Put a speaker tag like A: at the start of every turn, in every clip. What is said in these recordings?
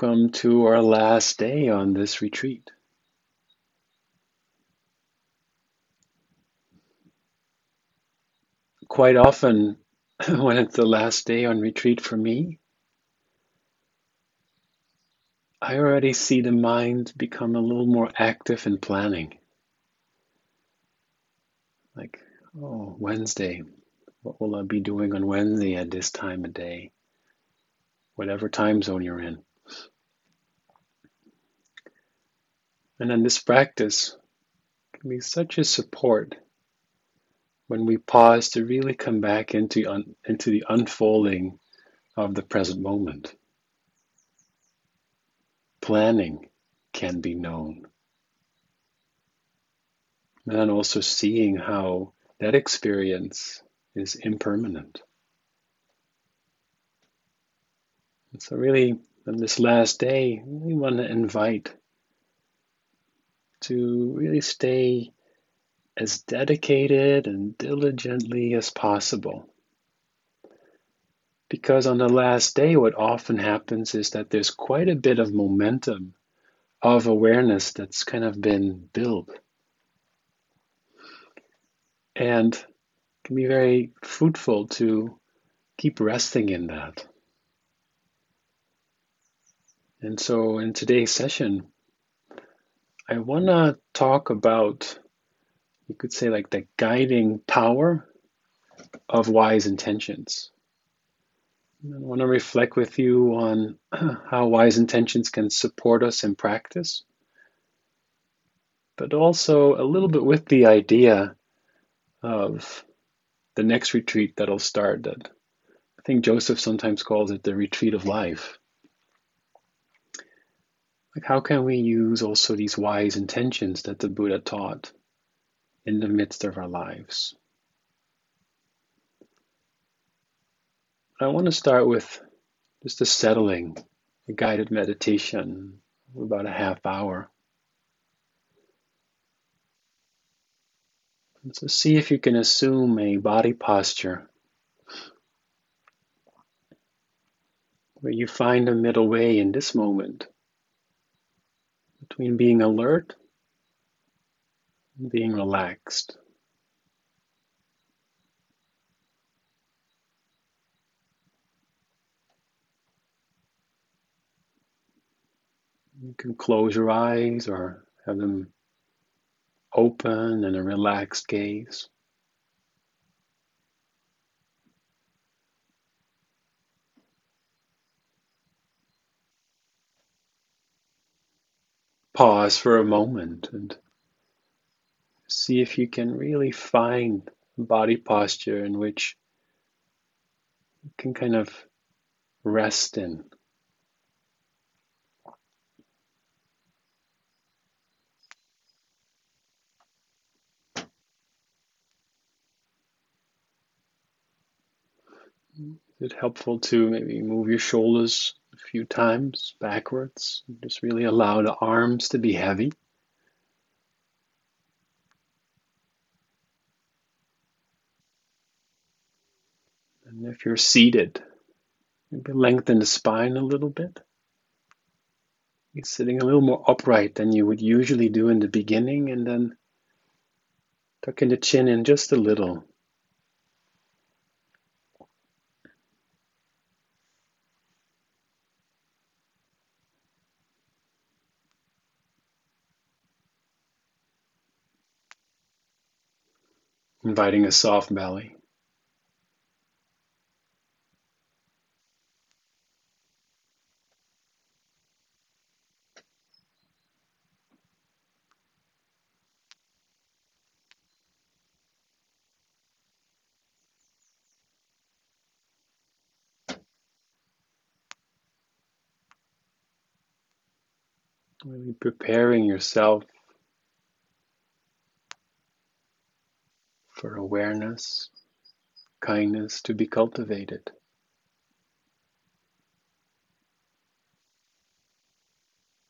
A: Welcome to our last day on this retreat. Quite often, when it's the last day on retreat for me, I already see the mind become a little more active in planning. Like, oh, Wednesday, what will I be doing on Wednesday at this time of day? Whatever time zone you're in. And then this practice can be such a support when we pause to really come back into, un, into the unfolding of the present moment. Planning can be known. And then also seeing how that experience is impermanent. And so, really, on this last day, we want to invite to really stay as dedicated and diligently as possible. Because on the last day, what often happens is that there's quite a bit of momentum of awareness that's kind of been built. And can be very fruitful to keep resting in that. And so in today's session, I want to talk about, you could say, like the guiding power of wise intentions. I want to reflect with you on how wise intentions can support us in practice, but also a little bit with the idea of the next retreat that'll start. That I think Joseph sometimes calls it the retreat of life. Like, how can we use also these wise intentions that the Buddha taught in the midst of our lives? I want to start with just a settling, a guided meditation about a half hour. And so see if you can assume a body posture where you find a middle way in this moment between being alert and being relaxed. You can close your eyes or have them open and a relaxed gaze. Pause for a moment and see if you can really find body posture in which you can kind of rest in. Is it helpful to maybe move your shoulders few times backwards? Just really allow the arms to be heavy. And if you're seated, maybe lengthen the spine a little bit. You're sitting a little more upright than you would usually do in the beginning, and then tucking the chin in just a little. Inviting a soft belly. Really preparing yourself for awareness, kindness to be cultivated.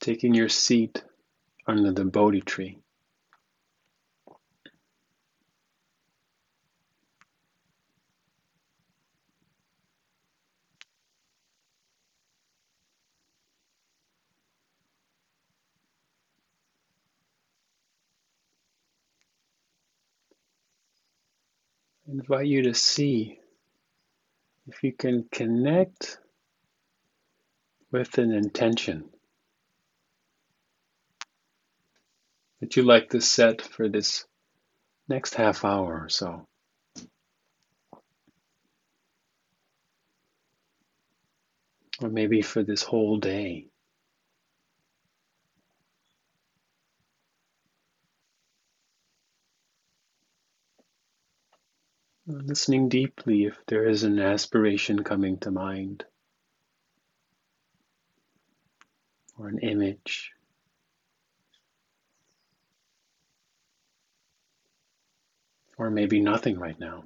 A: Taking your seat under the Bodhi tree. Invite you to see if you can connect with an intention that you like to set for this next half hour or so. Or maybe for this whole day. Listening deeply if there is an aspiration coming to mind or an image. Or maybe nothing right now.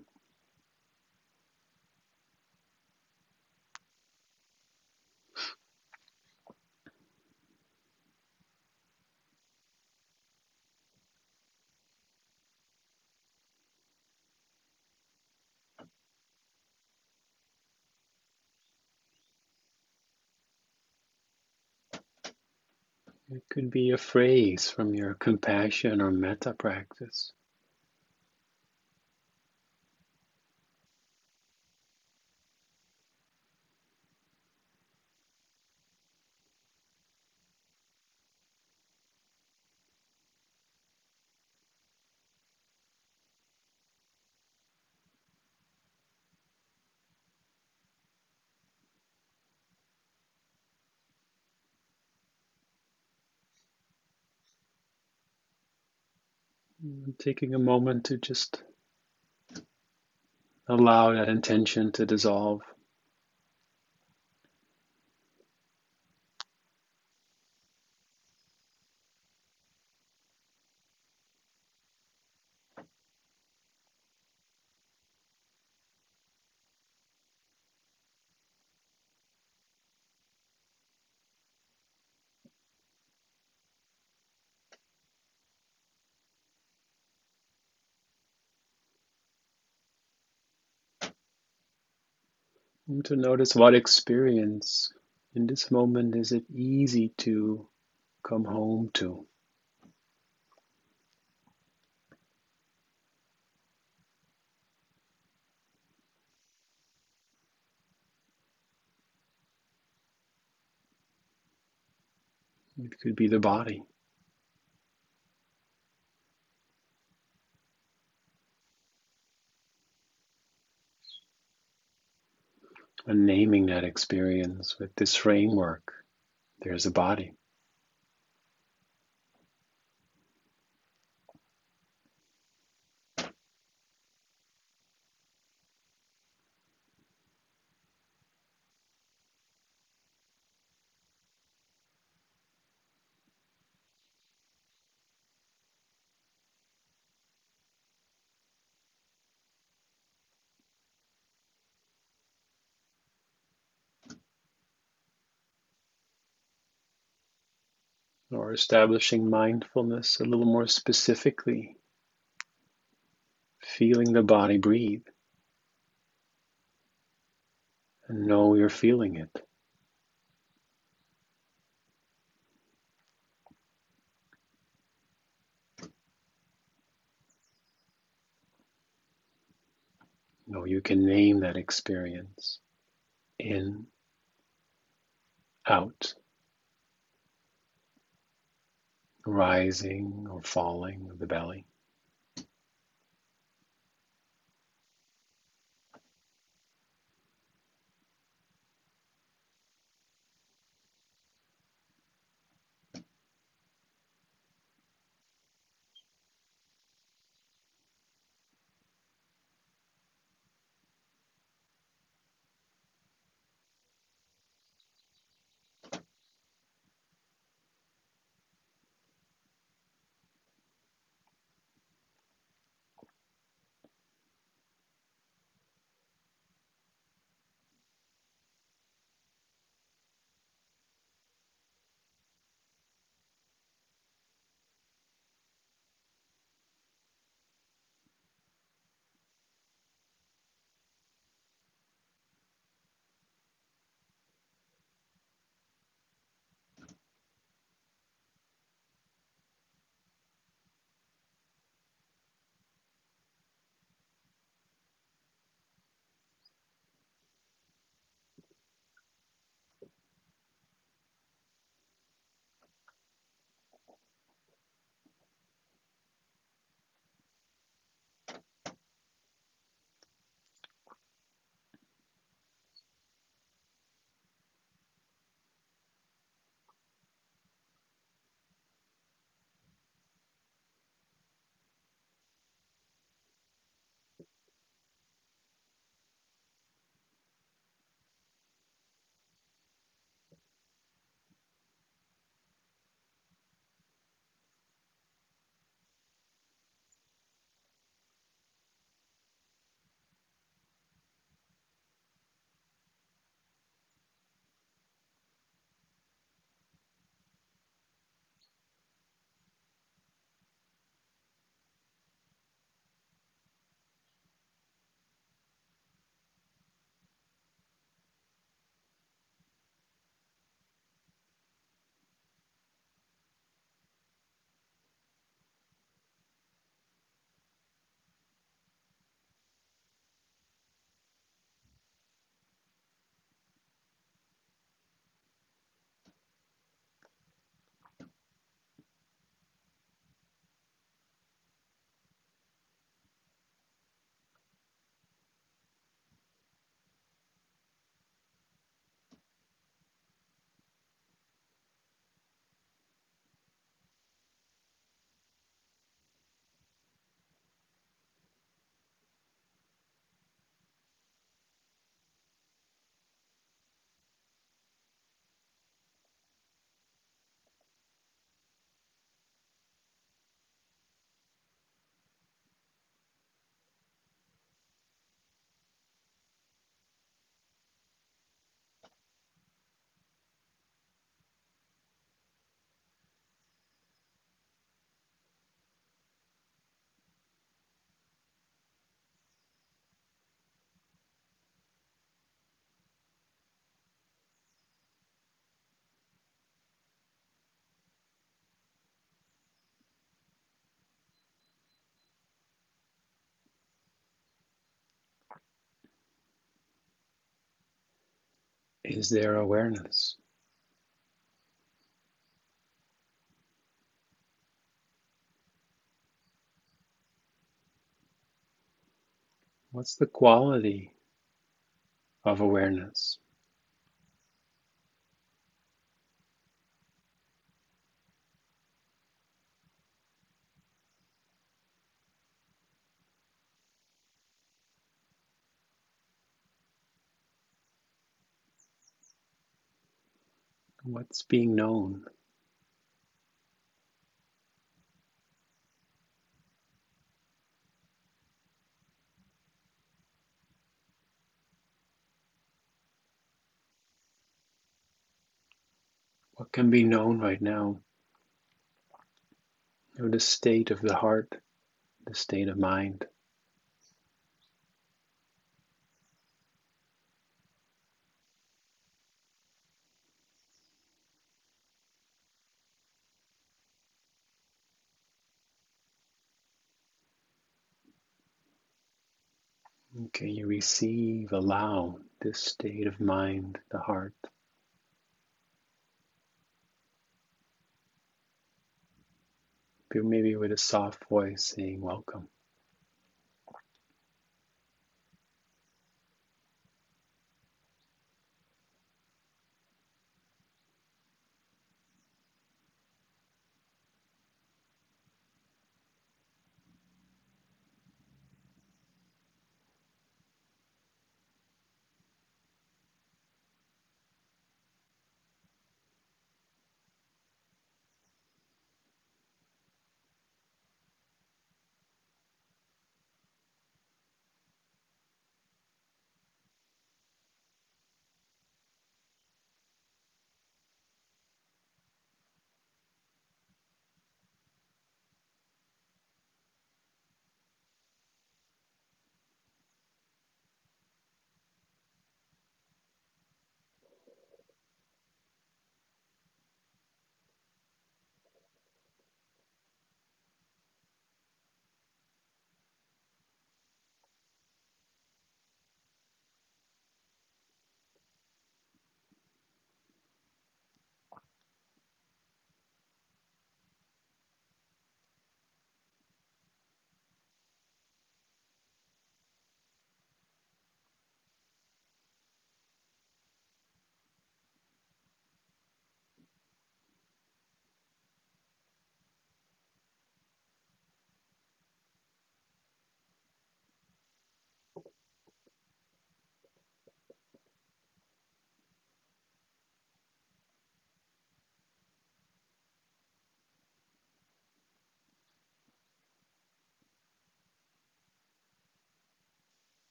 A: It could be a phrase from your compassion or metta practice. Taking a moment to just allow that intention to dissolve. To notice what experience in this moment is it easy to come home to. It could be the body. And naming that experience with this framework. There's a body. Or establishing mindfulness a little more specifically, feeling the body breathe and know you're feeling it. Know you can name that experience in, out. Rising or falling of the belly. Is there awareness. What's the quality of awareness? What's being known? What can be known right now? The state of the heart, the state of mind. Okay, you receive, allow this state of mind, the heart. Maybe with a soft voice saying, Welcome.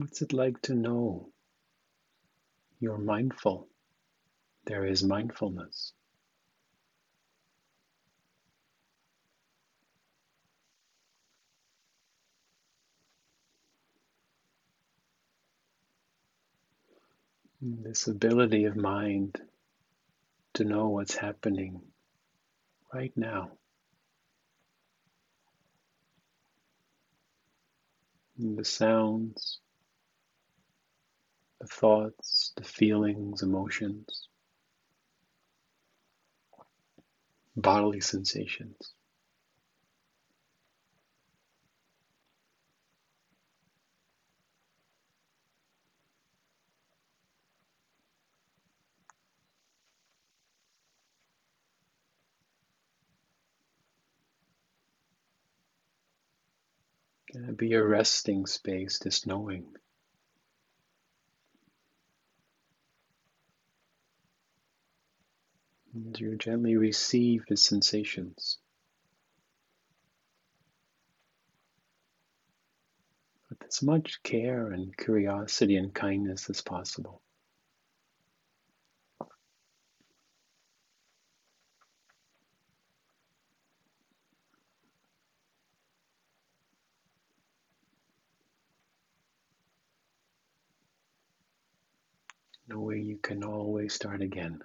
A: What's it like to know you're mindful? There is mindfulness. This ability of mind to know what's happening right now. The sounds, the thoughts, the feelings, emotions, bodily sensations. Can it be a resting space, this knowing? and you gently receive the sensations. With as much care and curiosity and kindness as possible. in way you can always start again.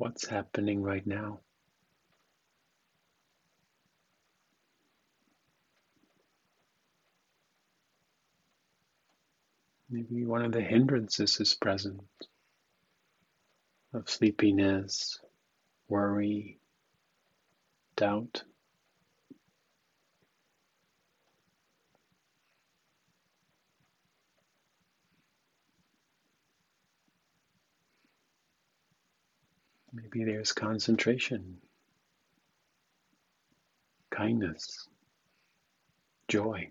A: What's happening right now? Maybe one of the hindrances is present of sleepiness, worry, doubt. Maybe there's concentration, kindness, joy.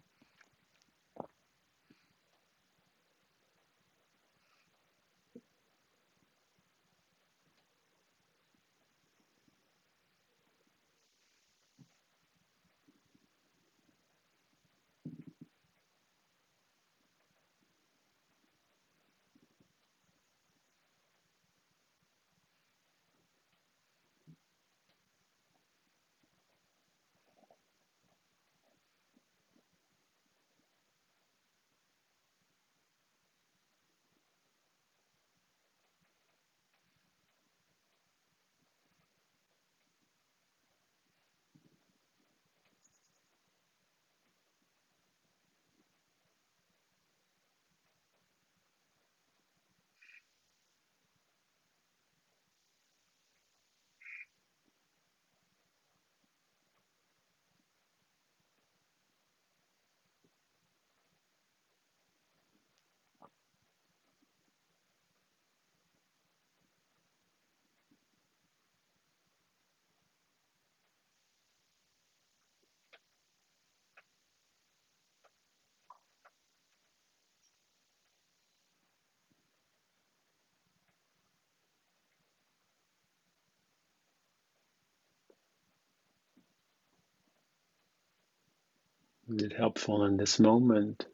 A: Is it helpful in this moment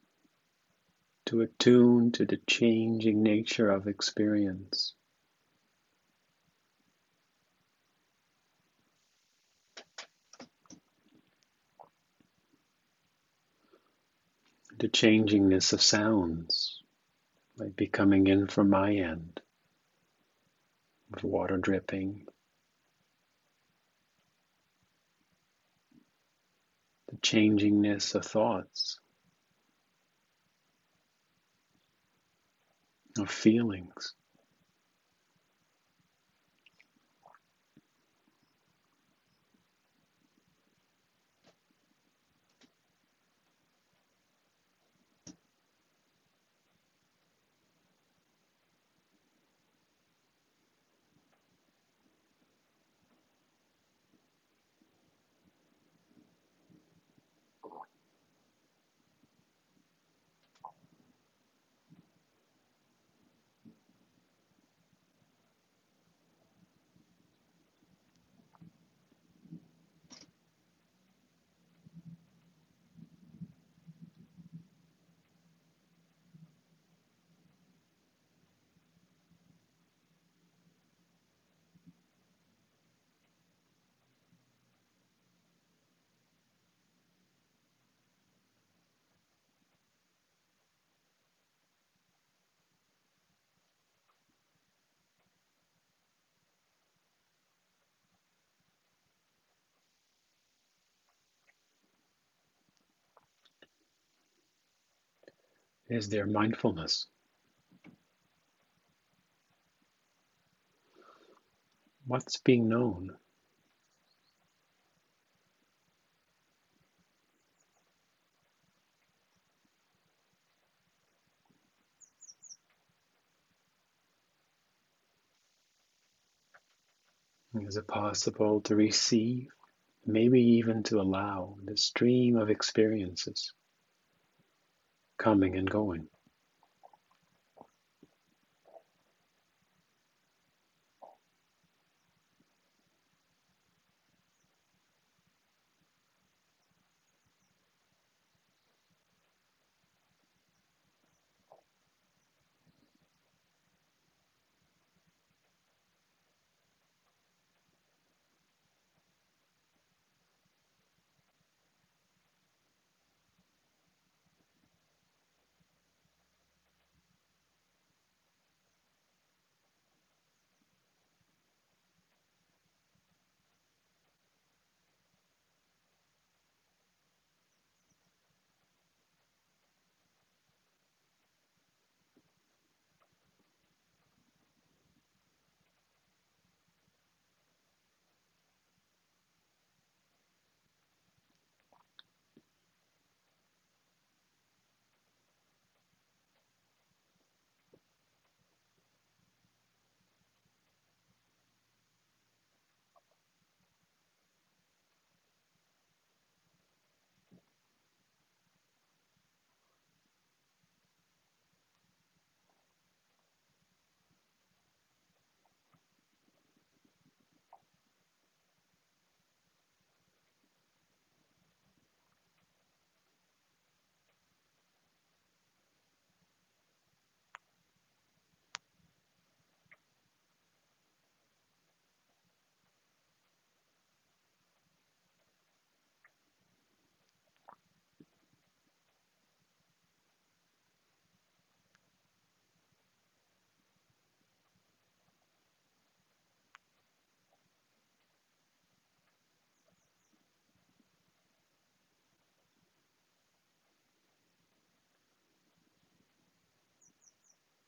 A: to attune to the changing nature of experience? The changingness of sounds might be coming in from my end, of water dripping, changingness of thoughts, of feelings. Is there mindfulness? What's being known? Is it possible to receive, maybe even to allow the stream of experiences coming and going?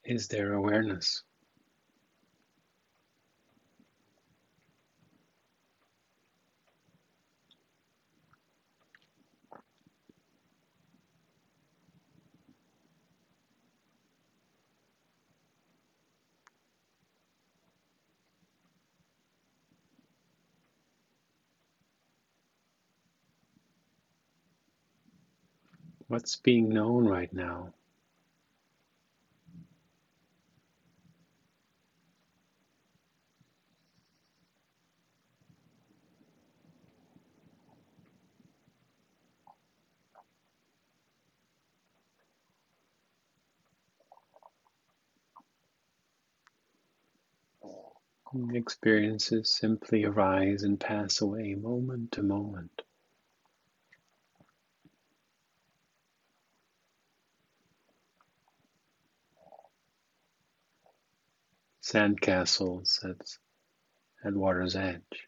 A: Is there awareness? What's being known right now? Experiences simply arise and pass away moment to moment. Sandcastles at, at water's edge.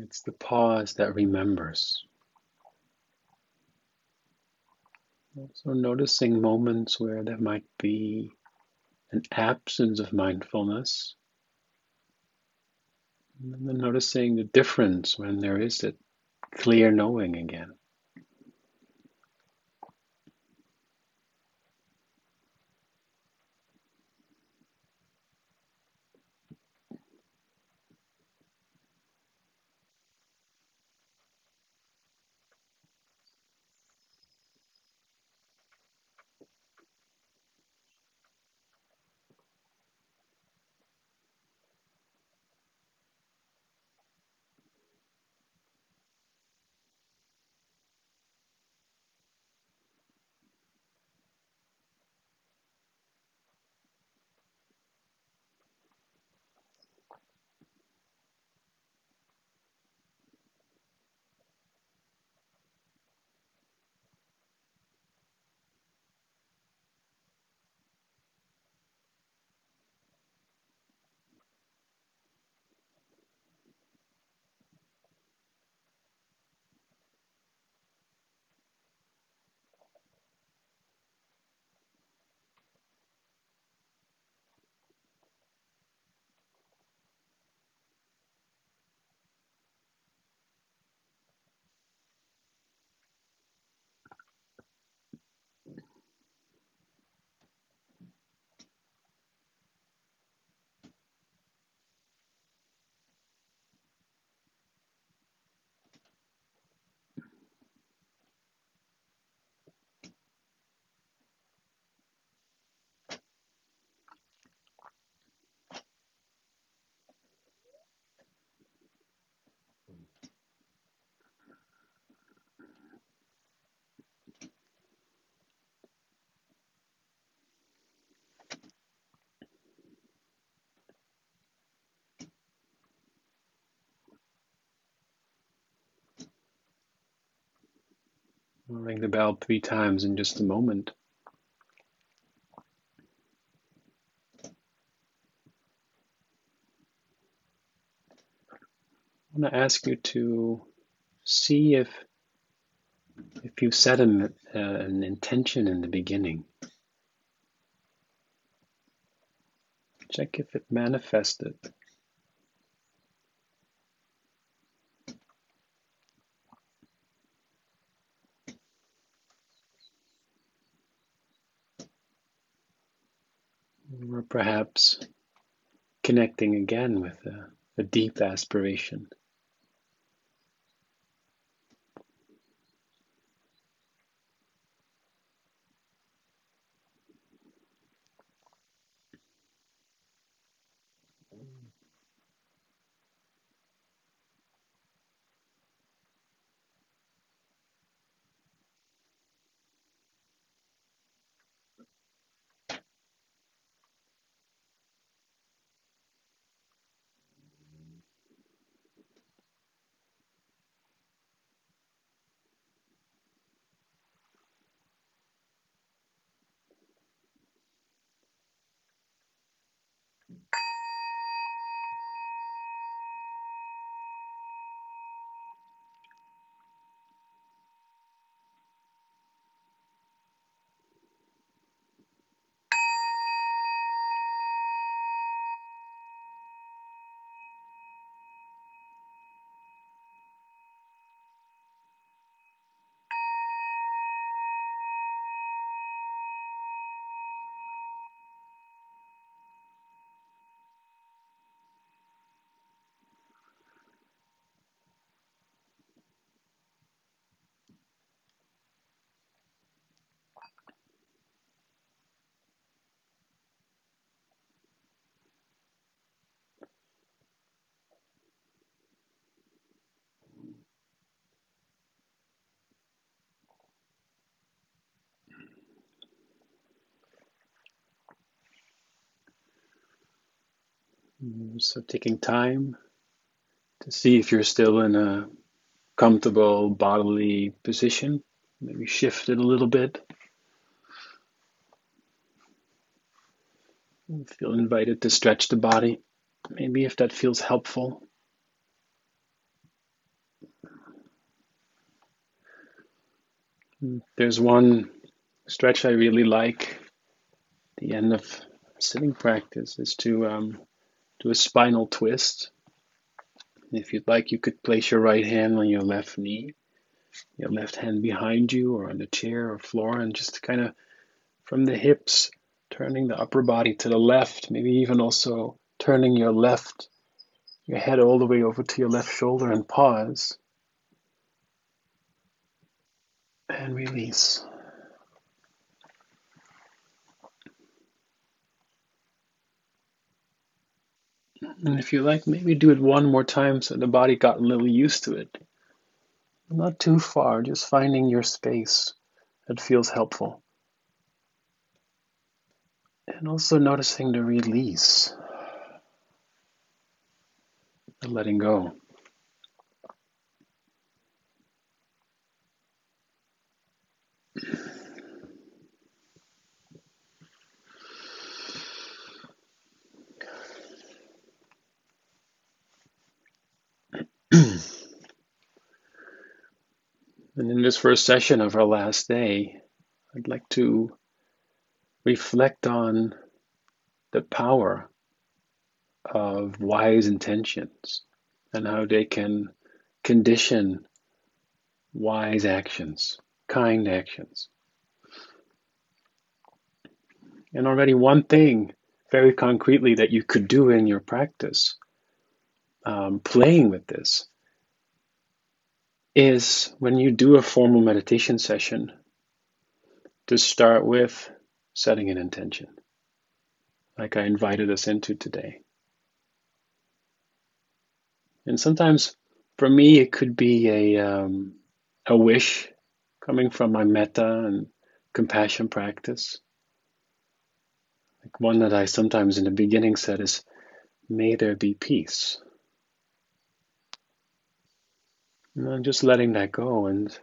A: It's the pause that remembers. Also noticing moments where there might be an absence of mindfulness. And then noticing the difference when there is that clear knowing again. Ring the bell three times in just a moment. I want to ask you to see if if you set an, uh, an intention in the beginning. Check if it manifested. Or perhaps connecting again with a, a deep aspiration. Mm, so taking time to see if you're still in a comfortable bodily position. Maybe shift it a little bit. Feel invited to stretch the body, maybe if that feels helpful. Mm, there's one stretch I really like. The end of sitting practice is to um, do a spinal twist. If you'd like, you could place your right hand on your left knee, your left hand behind you, or on the chair or floor, and just kind of from the hips, turning the upper body to the left, maybe even also turning your left, your head all the way over to your left shoulder and pause. And release. And if you like, maybe do it one more time so the body got a little used to it. Not too far, just finding your space that feels helpful. And also noticing the release, the letting go. And in this first session of our last day, I'd like to reflect on the power of wise intentions and how they can condition wise actions, kind actions. And already, one thing very concretely that you could do in your practice, um, playing with this, is when you do a formal meditation session to start with setting an intention, like I invited us into today. And sometimes for me, it could be a, um, a wish coming from my metta and compassion practice. Like one that I sometimes in the beginning said is, May there be peace. And I'm just letting that go. And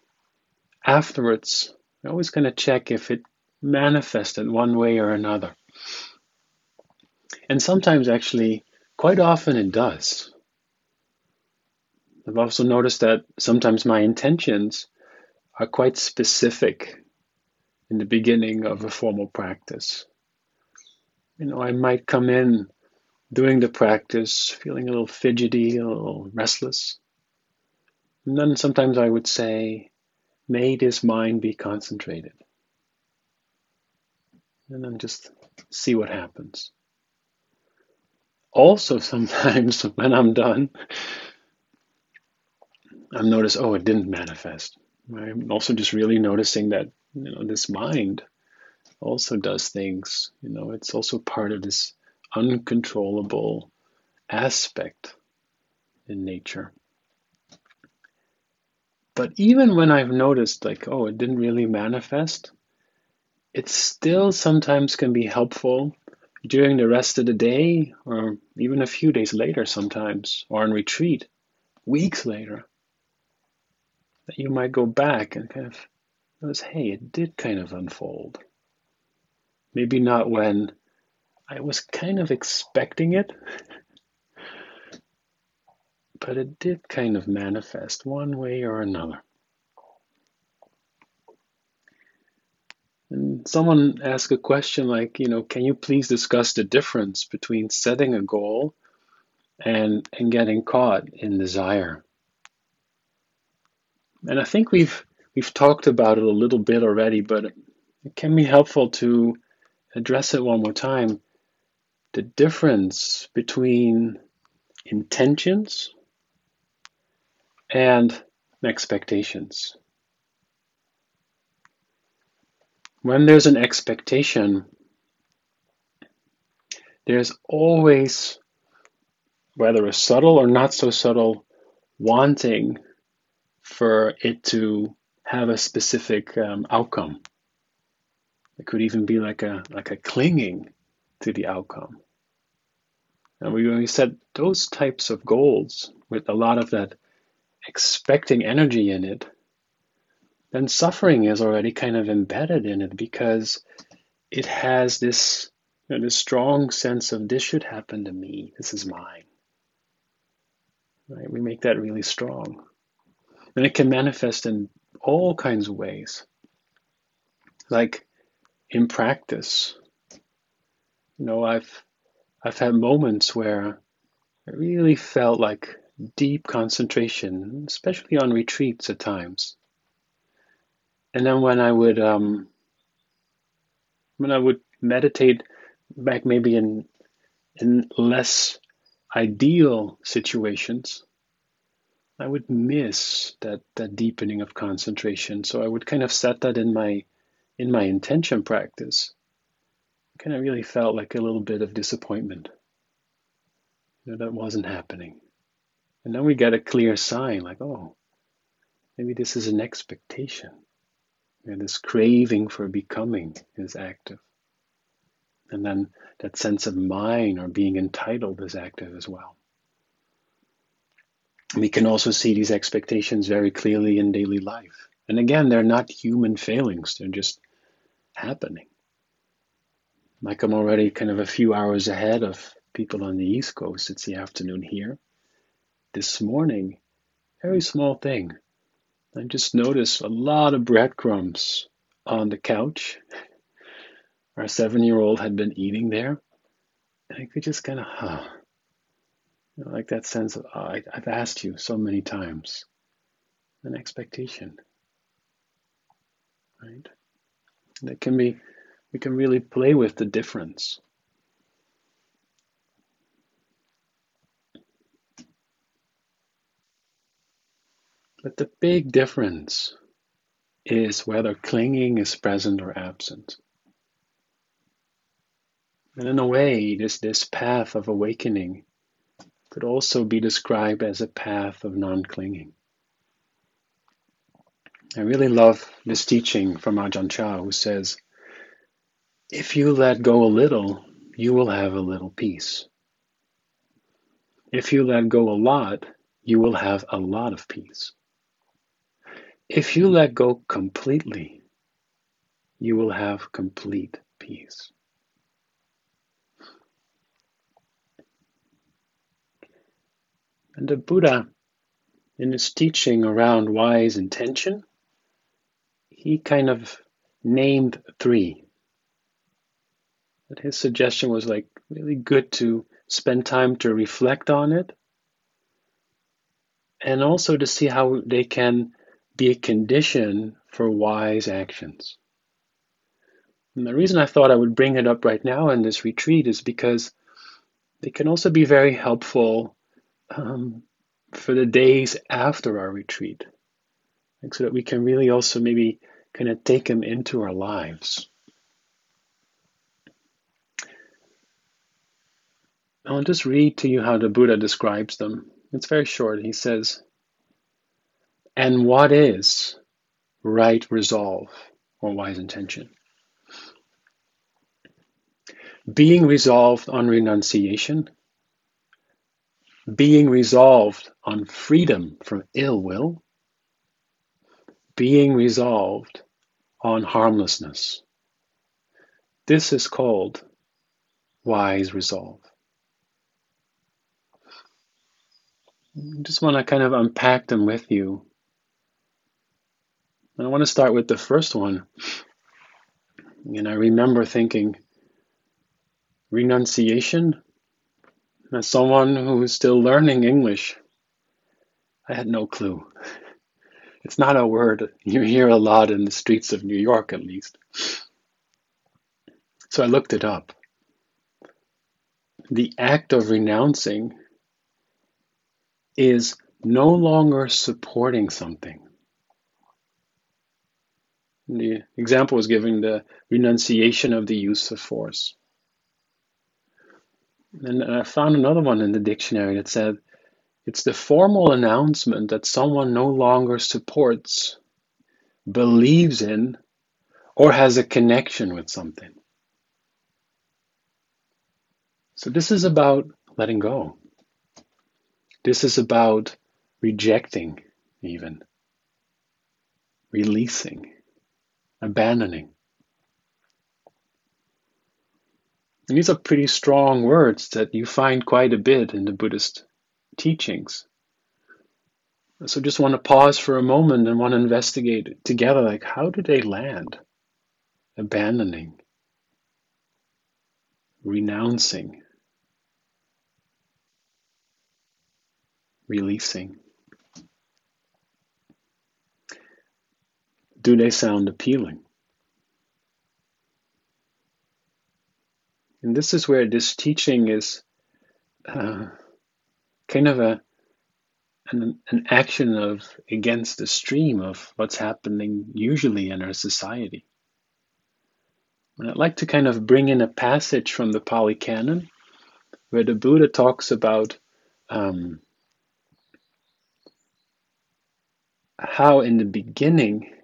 A: afterwards, I'm always going to check if it manifested one way or another. And sometimes, actually, quite often it does. I've also noticed that sometimes my intentions are quite specific in the beginning of a formal practice. You know, I might come in doing the practice feeling a little fidgety, a little restless. And then sometimes I would say, may this mind be concentrated. And then just see what happens. Also, sometimes when I'm done, I've noticed, oh, it didn't manifest. I'm also just really noticing that, you know, this mind also does things. You know, it's also part of this uncontrollable aspect in nature. But even when I've noticed, like, oh, it didn't really manifest, it still sometimes can be helpful during the rest of the day or even a few days later sometimes, or in retreat, weeks later, that you might go back and kind of notice, hey, it did kind of unfold. Maybe not when I was kind of expecting it. but it did kind of manifest one way or another. And someone asked a question like, you know, can you please discuss the difference between setting a goal and and getting caught in desire? And I think we've we've talked about it a little bit already, but it can be helpful to address it one more time. The difference between intentions and expectations. When there's an expectation, there's always, whether a subtle or not so subtle, wanting for it to have a specific um, outcome. It could even be like a like a clinging to the outcome. And we, we set those types of goals with a lot of that expecting energy in it, then suffering is already kind of embedded in it because it has this, you know, this strong sense of this should happen to me, this is mine. Right? We make that really strong. And it can manifest in all kinds of ways. like in practice, you know, I've I've had moments where I really felt like deep concentration, especially on retreats at times. And then when I would um, when I would meditate back maybe in in less ideal situations, I would miss that that deepening of concentration. So I would kind of set that in my in my intention practice. Kind of really felt like a little bit of disappointment. You know, that wasn't happening. And then we get a clear sign like, oh, maybe this is an expectation. Know, this craving for becoming is active. And then that sense of mine or being entitled is active as well. We can also see these expectations very clearly in daily life. And again, they're not human failings, they're just happening. Like I'm already kind of a few hours ahead of people on the East Coast, it's the afternoon here. This morning, very mm. small thing. I just noticed a lot of breadcrumbs on the couch. Our seven year old had been eating there. And I could just kind of, huh, you know, like that sense of, oh, I, I've asked you so many times. An expectation. Right? That can be, we can really play with the difference. But the big difference is whether clinging is present or absent. And in a way, this, this path of awakening could also be described as a path of non clinging. I really love this teaching from Ajahn Chah, who says, If you let go a little, you will have a little peace. If you let go a lot, you will have a lot of peace. If you let go completely, you will have complete peace. And the Buddha, in his teaching around wise intention, he kind of named three. But his suggestion was like really good to spend time to reflect on it and also to see how they can be a condition for wise actions. And the reason I thought I would bring it up right now in this retreat is because they can also be very helpful um, for the days after our retreat, like so that we can really also maybe kind of take them into our lives. I'll just read to you how the Buddha describes them. It's very short. He says, And what is right resolve or wise intention? Being resolved on renunciation being resolved on freedom from ill will, being resolved on harmlessness. This is called wise resolve. I just want to kind of unpack them with you. I want to start with the first one. And I remember thinking, renunciation as someone who is still learning English, I had no clue. It's not a word you hear a lot in the streets of New York, at least. So I looked it up. The act of renouncing is no longer supporting something. The example was giving the renunciation of the use of force. And I found another one in the dictionary that said it's the formal announcement that someone no longer supports, believes in, or has a connection with something. So this is about letting go. This is about rejecting, even releasing, abandoning. And these are pretty strong words that you find quite a bit in the Buddhist teachings. So just want to pause for a moment and want to investigate together like how do they land? abandoning, renouncing, releasing. Do they sound appealing? And this is where this teaching is uh, kind of a an, an action of against the stream of what's happening usually in our society. And I'd like to kind of bring in a passage from the Pali Canon where the Buddha talks about um, how in the beginning,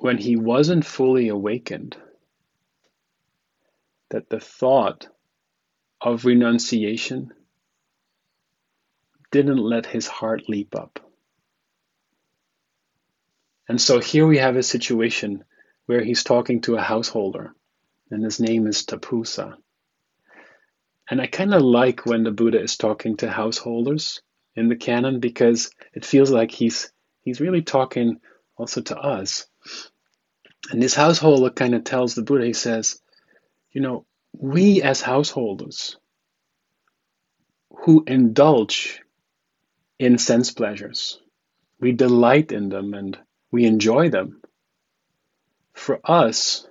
A: when he wasn't fully awakened, that the thought of renunciation didn't let his heart leap up. And so here we have a situation where he's talking to a householder, and his name is Tapussa. And I kind of like when the Buddha is talking to householders in the canon because it feels like he's he's really talking also to us. And this householder kind of tells the Buddha, he says, you know, we as householders who indulge in sense pleasures, we delight in them and we enjoy them. For us,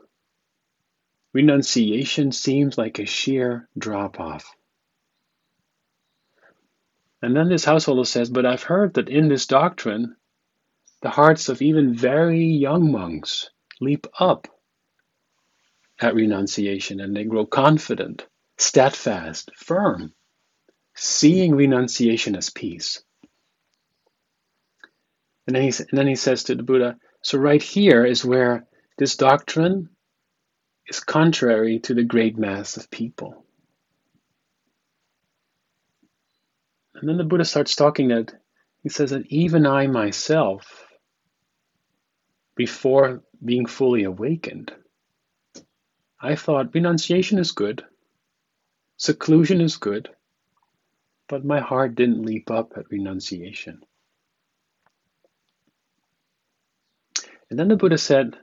A: renunciation seems like a sheer drop off. And then this householder says, But I've heard that in this doctrine, the hearts of even very young monks leap up at renunciation and they grow confident, steadfast, firm, seeing renunciation as peace. And then, he, and then he says to the Buddha, So, right here is where this doctrine is contrary to the great mass of people. And then the Buddha starts talking that he says that even I myself, before being fully awakened, I thought renunciation is good, seclusion is good, but my heart didn't leap up at renunciation. And then the Buddha said,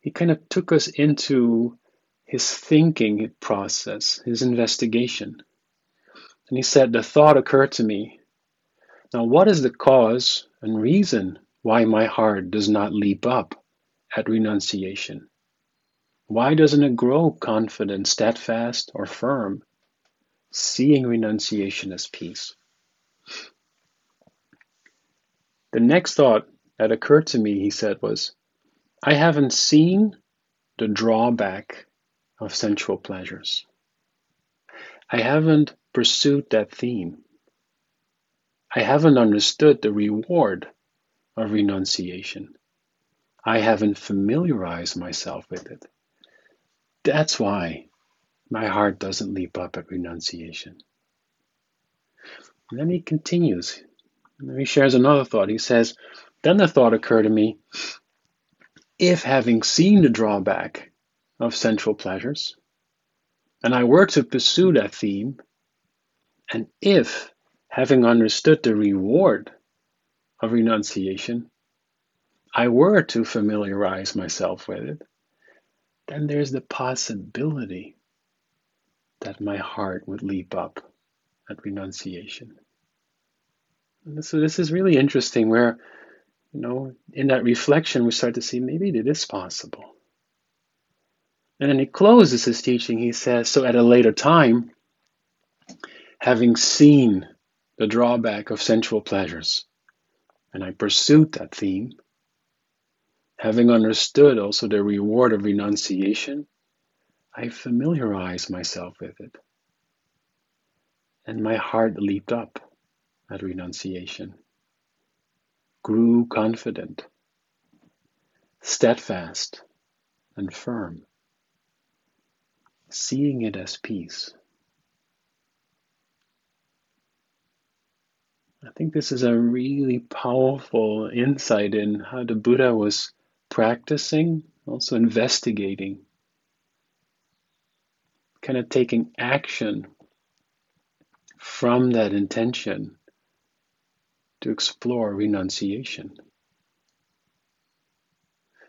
A: he kind of took us into his thinking process, his investigation. And he said, The thought occurred to me. Now, what is the cause and reason why my heart does not leap up at renunciation? Why doesn't it grow confident, steadfast, or firm, seeing renunciation as peace? The next thought that occurred to me, he said, was I haven't seen the drawback of sensual pleasures. I haven't pursued that theme. I haven't understood the reward of renunciation. I haven't familiarized myself with it. That's why my heart doesn't leap up at renunciation. And then he continues. He shares another thought. He says, Then the thought occurred to me if having seen the drawback of sensual pleasures, and I were to pursue that theme, and if, having understood the reward of renunciation, I were to familiarize myself with it, then there's the possibility that my heart would leap up at renunciation. And so this is really interesting where, you know, in that reflection we start to see maybe it is possible. And then he closes his teaching, he says, so at a later time, having seen the drawback of sensual pleasures, and I pursued that theme, having understood also the reward of renunciation, I familiarized myself with it. And my heart leaped up at renunciation, grew confident, steadfast, and firm, seeing it as peace. I think this is a really powerful insight in how the Buddha was practicing, also investigating, kind of taking action from that intention to explore renunciation.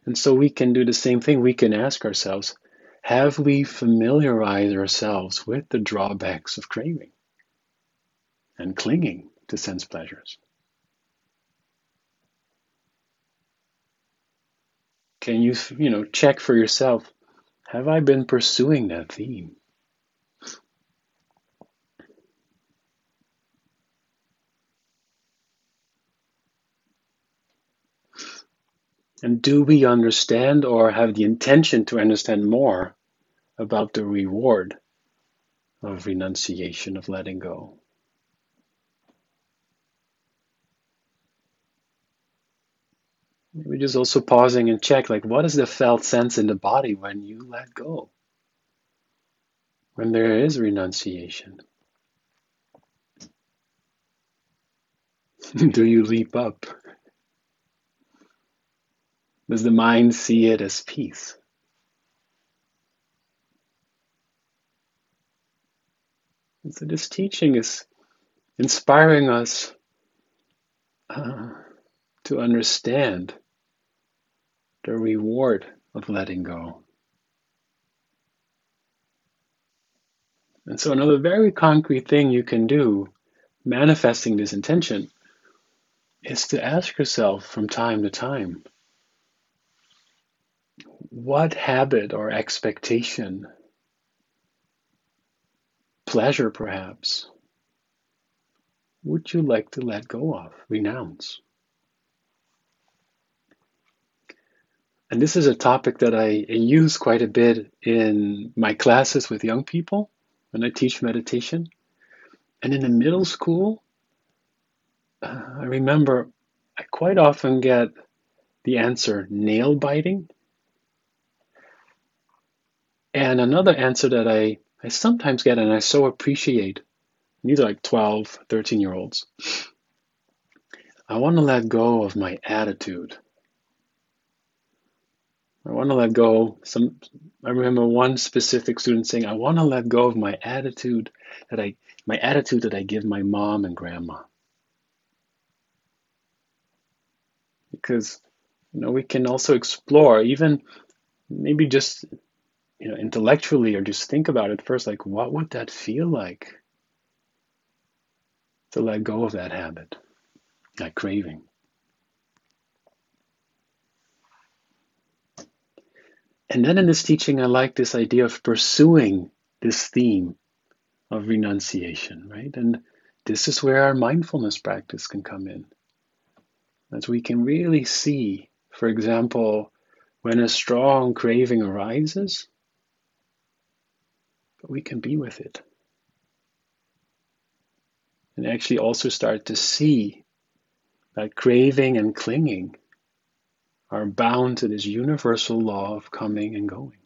A: And so we can do the same thing. We can ask ourselves have we familiarized ourselves with the drawbacks of craving and clinging to sense pleasures? Can you, you know, check for yourself have I been pursuing that theme? And do we understand or have the intention to understand more about the reward of renunciation, of letting go? Maybe just also pausing and check like what is the felt sense in the body when you let go? When there is renunciation? Do you leap up? Does the mind see it as peace? And so this teaching is inspiring us uh, to understand the reward of letting go. And so, another very concrete thing you can do, manifesting this intention, is to ask yourself from time to time what habit or expectation, pleasure perhaps, would you like to let go of, renounce? And this is a topic that I use quite a bit in my classes with young people when I teach meditation. And in the middle school, uh, I remember I quite often get the answer nail biting and another answer that I, I sometimes get and I so appreciate, these are like 12, 13 year olds. I want to let go of my attitude. I want to let go. Some I remember one specific student saying, I want to let go of my attitude that I my attitude that I give my mom and grandma. Because you know we can also explore even maybe just you know, intellectually or just think about it first, like what would that feel like to let go of that habit, that craving? And then in this teaching, I like this idea of pursuing this theme of renunciation, right? And this is where our mindfulness practice can come in. As we can really see, for example, when a strong craving arises, we can be with it. And actually also start to see that craving and clinging are bound to this universal law of coming and going.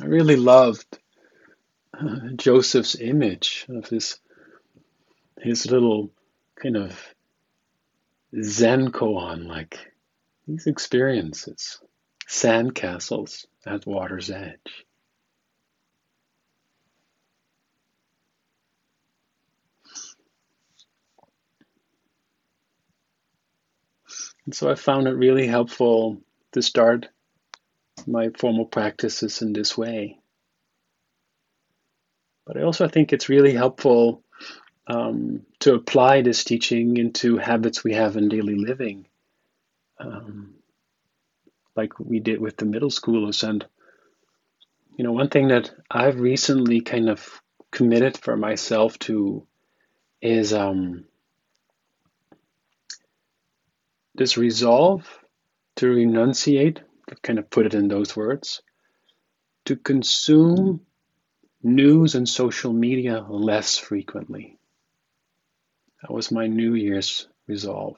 A: I really loved uh, Joseph's image of his his little kind of Zen koan, like these experiences, sandcastles at water's edge. And so I found it really helpful to start my formal practices in this way. But I also think it's really helpful um, to apply this teaching into habits we have in daily living um, like we did with the middle schoolers. And, you know, one thing that I've recently kind of committed for myself to is um, this resolve to renunciate, kind of put it in those words, to consume news and social media less frequently. That was my New Year's resolve.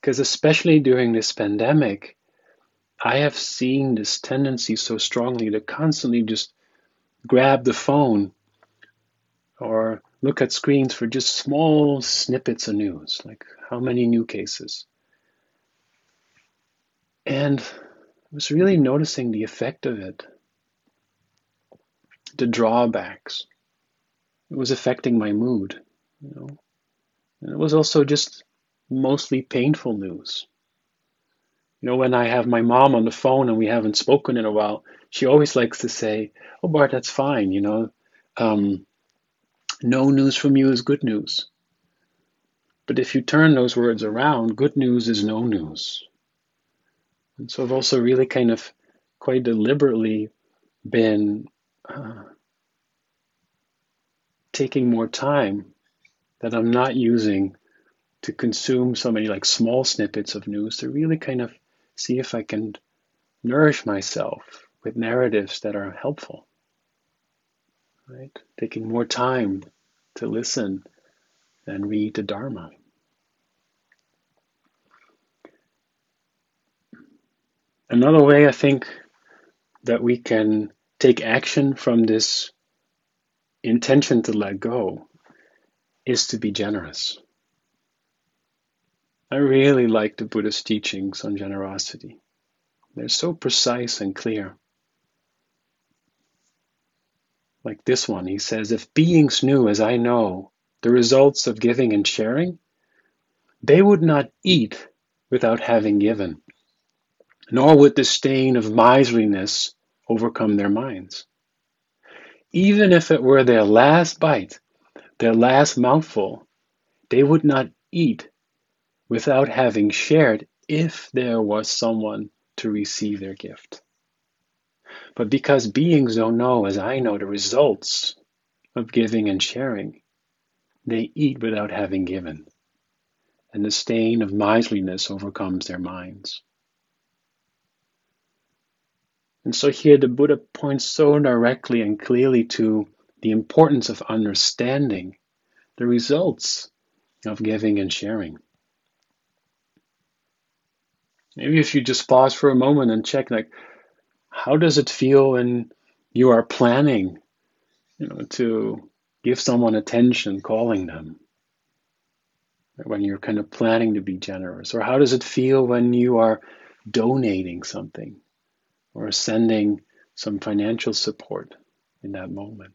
A: Because especially during this pandemic, I have seen this tendency so strongly to constantly just grab the phone or look at screens for just small snippets of news, like how many new cases. And I was really noticing the effect of it, the drawbacks. It was affecting my mood, you know. And it was also just mostly painful news. You know, when I have my mom on the phone and we haven't spoken in a while, she always likes to say, "Oh, Bart, that's fine. You know, um, no news from you is good news." But if you turn those words around, good news is no news. And so I've also really kind of quite deliberately been uh, taking more time that I'm not using to consume so many like small snippets of news to really kind of see if I can nourish myself with narratives that are helpful. Right? Taking more time to listen and read the Dharma. Another way I think that we can take action from this intention to let go is to be generous. I really like the Buddha's teachings on generosity. They're so precise and clear. Like this one, he says, If beings knew, as I know, the results of giving and sharing, they would not eat without having given, nor would the stain of miserliness overcome their minds. Even if it were their last bite, their last mouthful, they would not eat without having shared if there was someone to receive their gift. But because beings don't know, as I know, the results of giving and sharing, they eat without having given, and the stain of miserliness overcomes their minds. And so here the Buddha points so directly and clearly to the importance of understanding the results of giving and sharing. Maybe if you just pause for a moment and check, like, how does it feel when you are planning, you know, to give someone attention, calling them? When you're kind of planning to be generous, or how does it feel when you are donating something or sending some financial support in that moment?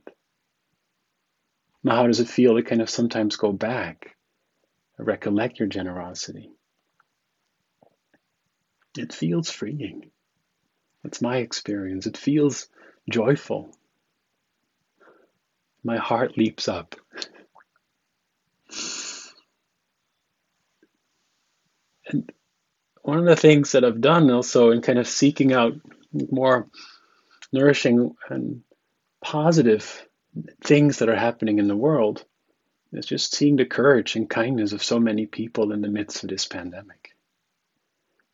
A: Now, how does it feel to kind of sometimes go back, recollect your generosity? It feels freeing. That's my experience. It feels joyful. My heart leaps up. And one of the things that I've done also in kind of seeking out more nourishing and positive things that are happening in the world is just seeing the courage and kindness of so many people in the midst of this pandemic.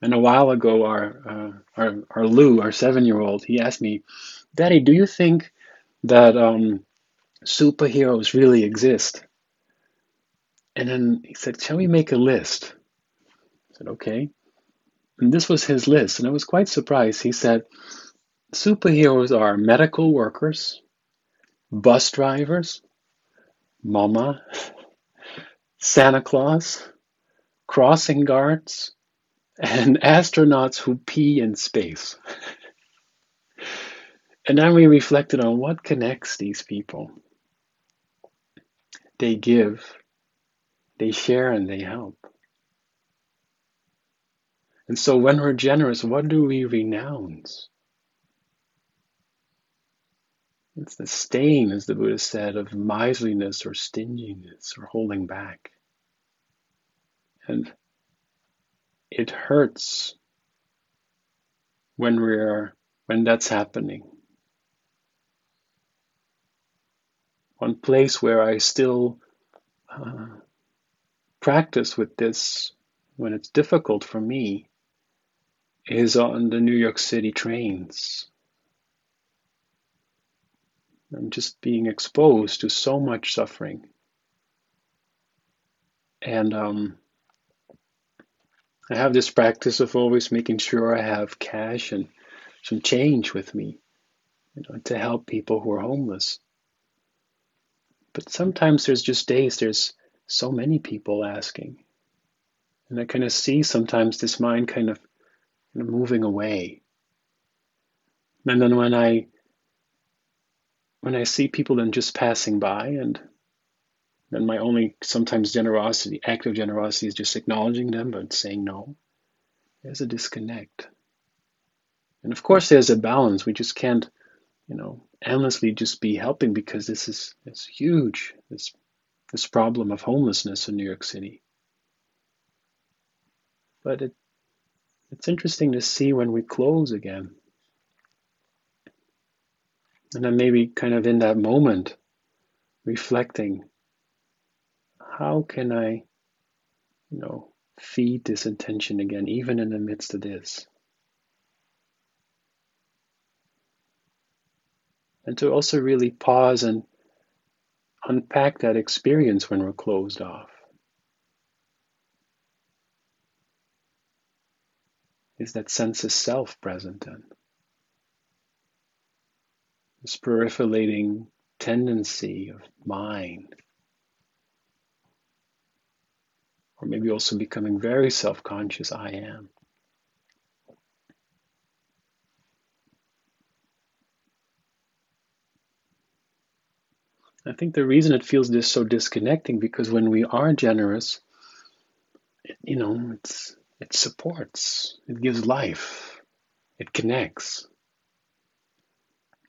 A: And a while ago, our uh, our, our Lou, our seven-year-old, he asked me, "Daddy, do you think that um, superheroes really exist?" And then he said, "Shall we make a list?" I said, "Okay." And this was his list, and I was quite surprised. He said, "Superheroes are medical workers, bus drivers, mama, Santa Claus, crossing guards." And astronauts who pee in space. and then we reflected on what connects these people. They give, they share, and they help. And so when we're generous, what do we renounce? It's the stain, as the Buddha said, of miserliness or stinginess or holding back. And it hurts when we're when that's happening. One place where I still uh, practice with this when it's difficult for me is on the New York City trains. I'm just being exposed to so much suffering. And um, I have this practice of always making sure I have cash and some change with me you know, to help people who are homeless. But sometimes there's just days there's so many people asking. And I kind of see sometimes this mind kind of, moving away. And then when I when I see people then just passing by and And my only sometimes generosity, active generosity, is just acknowledging them but saying no. There's a disconnect. And of course, there's a balance. We just can't, you know, endlessly just be helping because this is it's huge. This this problem of homelessness in New York City. But it it's interesting to see when we close again. And then maybe kind of in that moment, reflecting, how can I, you know, feed this intention again, even in the midst of this? And to also really pause and unpack that experience when we're closed off. Is that sense of self present then? This proliferating tendency of mind. Or maybe also becoming very self conscious I am. I think the reason it feels this so disconnecting because when we are generous, you know, it's it supports, it gives life, it connects.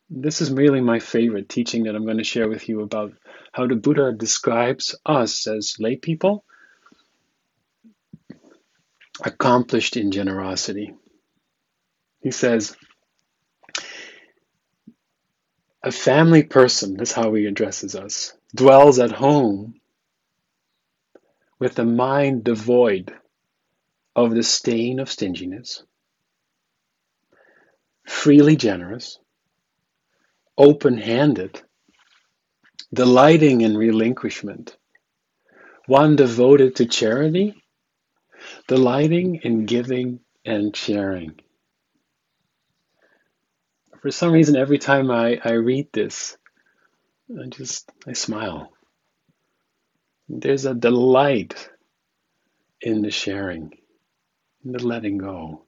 A: This is really my favorite teaching that I'm going to share with you about how the Buddha describes us as lay people accomplished in generosity. He says, a family person, is how he addresses us, dwells at home with a mind devoid of the stain of stinginess, freely generous, open handed, delighting in relinquishment, one devoted to charity, delighting in giving and sharing. For some reason, every time I, I read this, I just I smile. There's a delight in the sharing in the letting go.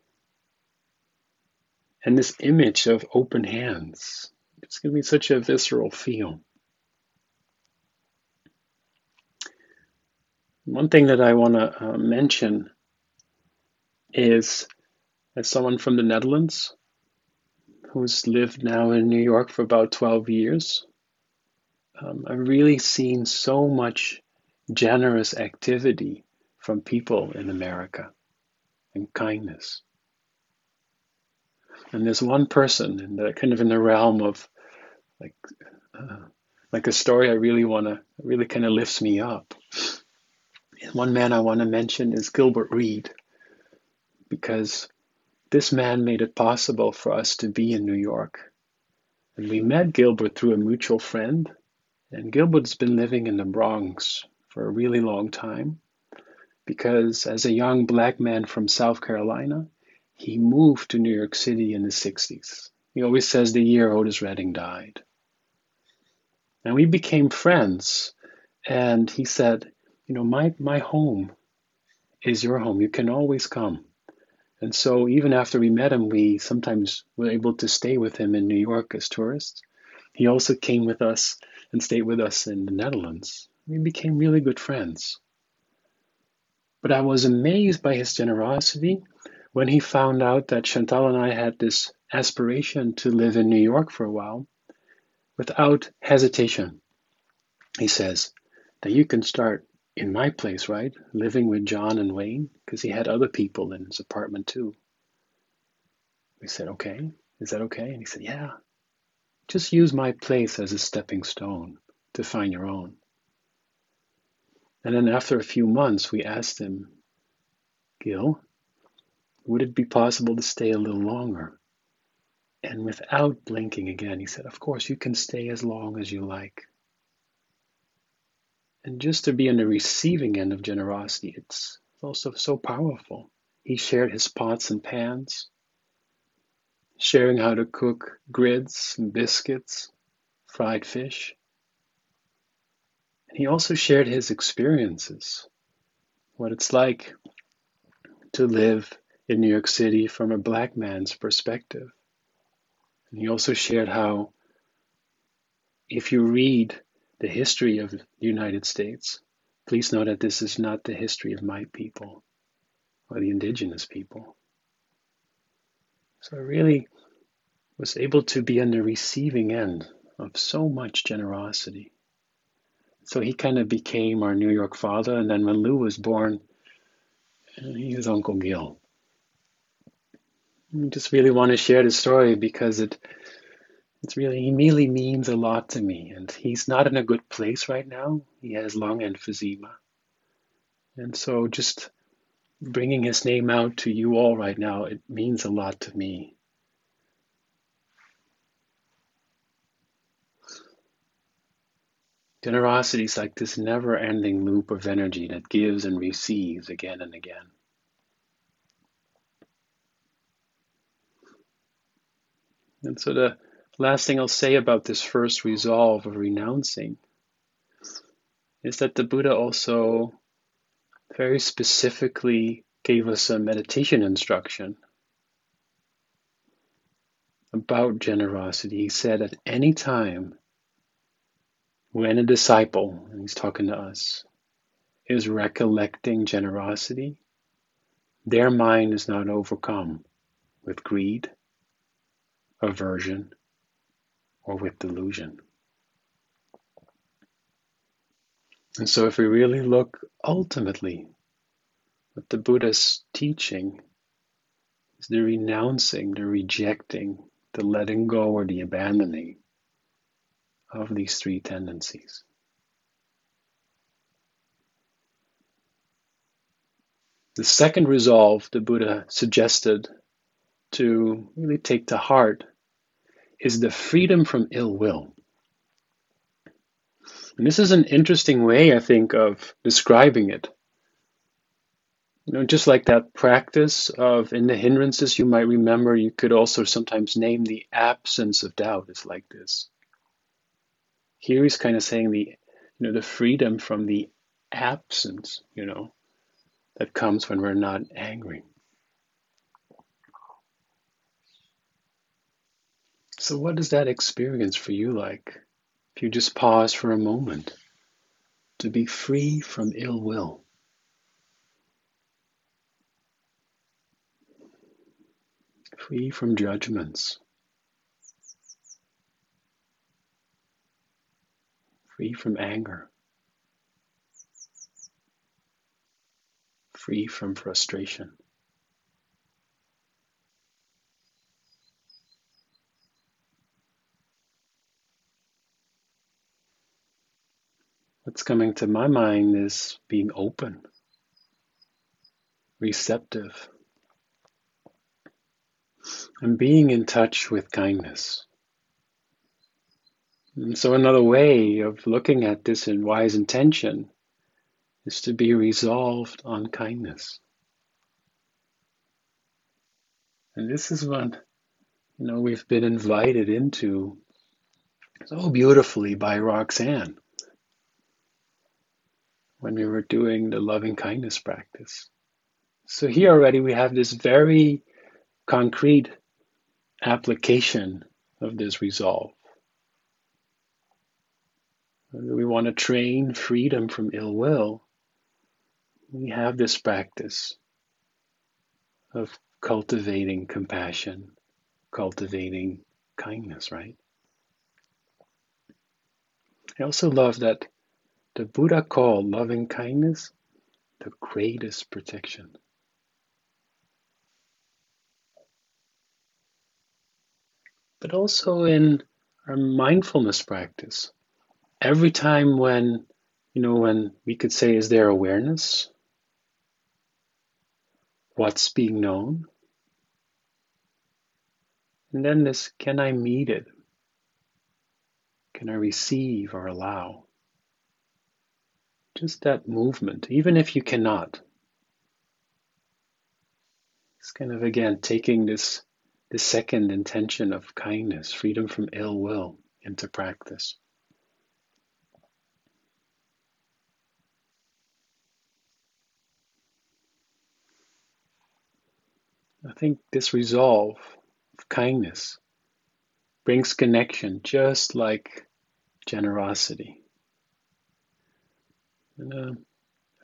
A: And this image of open hands, it's going to be such a visceral feel. One thing that I want to uh, mention is as someone from the Netherlands who's lived now in New York for about 12 years, um, I've really seen so much generous activity from people in America and kindness. And there's one person in the kind of in the realm of like uh, like a story I really want to really kind of lifts me up. One man I want to mention is Gilbert Reed because this man made it possible for us to be in New York. And we met Gilbert through a mutual friend. And Gilbert's been living in the Bronx for a really long time because as a young black man from South Carolina, he moved to New York City in the 60s. He always says the year Otis Redding died. And we became friends. And he said, You know, my, my home is your home. You can always come. And so even after we met him, we sometimes were able to stay with him in New York as tourists. He also came with us and stayed with us in the Netherlands. We became really good friends. But I was amazed by his generosity when he found out that Chantal and I had this aspiration to live in New York for a while. Without hesitation, he says that you can start in my place, right? Living with John and Wayne, because he had other people in his apartment too. We said, okay, is that okay? And he said, yeah. Just use my place as a stepping stone to find your own. And then after a few months, we asked him, Gil, would it be possible to stay a little longer? And without blinking again, he said, Of course, you can stay as long as you like. And just to be on the receiving end of generosity, it's also so powerful. He shared his pots and pans, sharing how to cook grids biscuits, fried fish. And he also shared his experiences, what it's like to live in New York City from a black man's perspective. And he also shared how if you read the history of the United States, please know that this is not the history of my people or the indigenous people. So I really was able to be on the receiving end of so much generosity. So he kind of became our New York father, and then when Lou was born, uh, he was Uncle Gil. I just really want to share the story because it it's really he really means a lot to me, and he's not in a good place right now. He has lung emphysema, and so just bringing his name out to you all right now, it means a lot to me. Generosity is like this never ending loop of energy that gives and receives again and again. And so, the last thing I'll say about this first resolve of renouncing is that the Buddha also very specifically gave us a meditation instruction about generosity. He said, at any time when a disciple, and he's talking to us, is recollecting generosity, their mind is not overcome with greed, aversion, or with delusion. And so, if we really look ultimately at the Buddha's teaching is the renouncing, the rejecting, the letting go, or the abandoning of these three tendencies. The second resolve the Buddha suggested to really take to heart is the freedom from ill will. And this is an interesting way, I think, of describing it. You know, just like that practice of in the hindrances, you might remember you could also sometimes name the absence of doubt is like this. Here he's kind of saying the, you know, the freedom from the absence, you know, that comes when we're not angry. So, what is that experience for you like? If you just pause for a moment to be free from ill will. Free from judgments. Free from anger. Free from frustration. What's coming to my mind is being open, receptive, and being in touch with kindness. And so, another way of looking at this in wise intention is to be resolved on kindness. And this is what you know we've been invited into so beautifully by Roxanne when we were doing the loving kindness practice. So here already we have this very concrete application of this resolve. We want to train freedom from ill will. We have this practice of cultivating compassion, cultivating kindness, right? I also love that the Buddha called loving kindness the greatest protection. But also in our mindfulness practice, every time when, you know, when we could say, is there awareness? What's being known? And then this, can I meet it? Can I receive or allow? Just that movement, even if you cannot. It's kind of again taking this the second intention of kindness, freedom from ill will, into practice. I think this resolve of kindness brings connection just like generosity uh,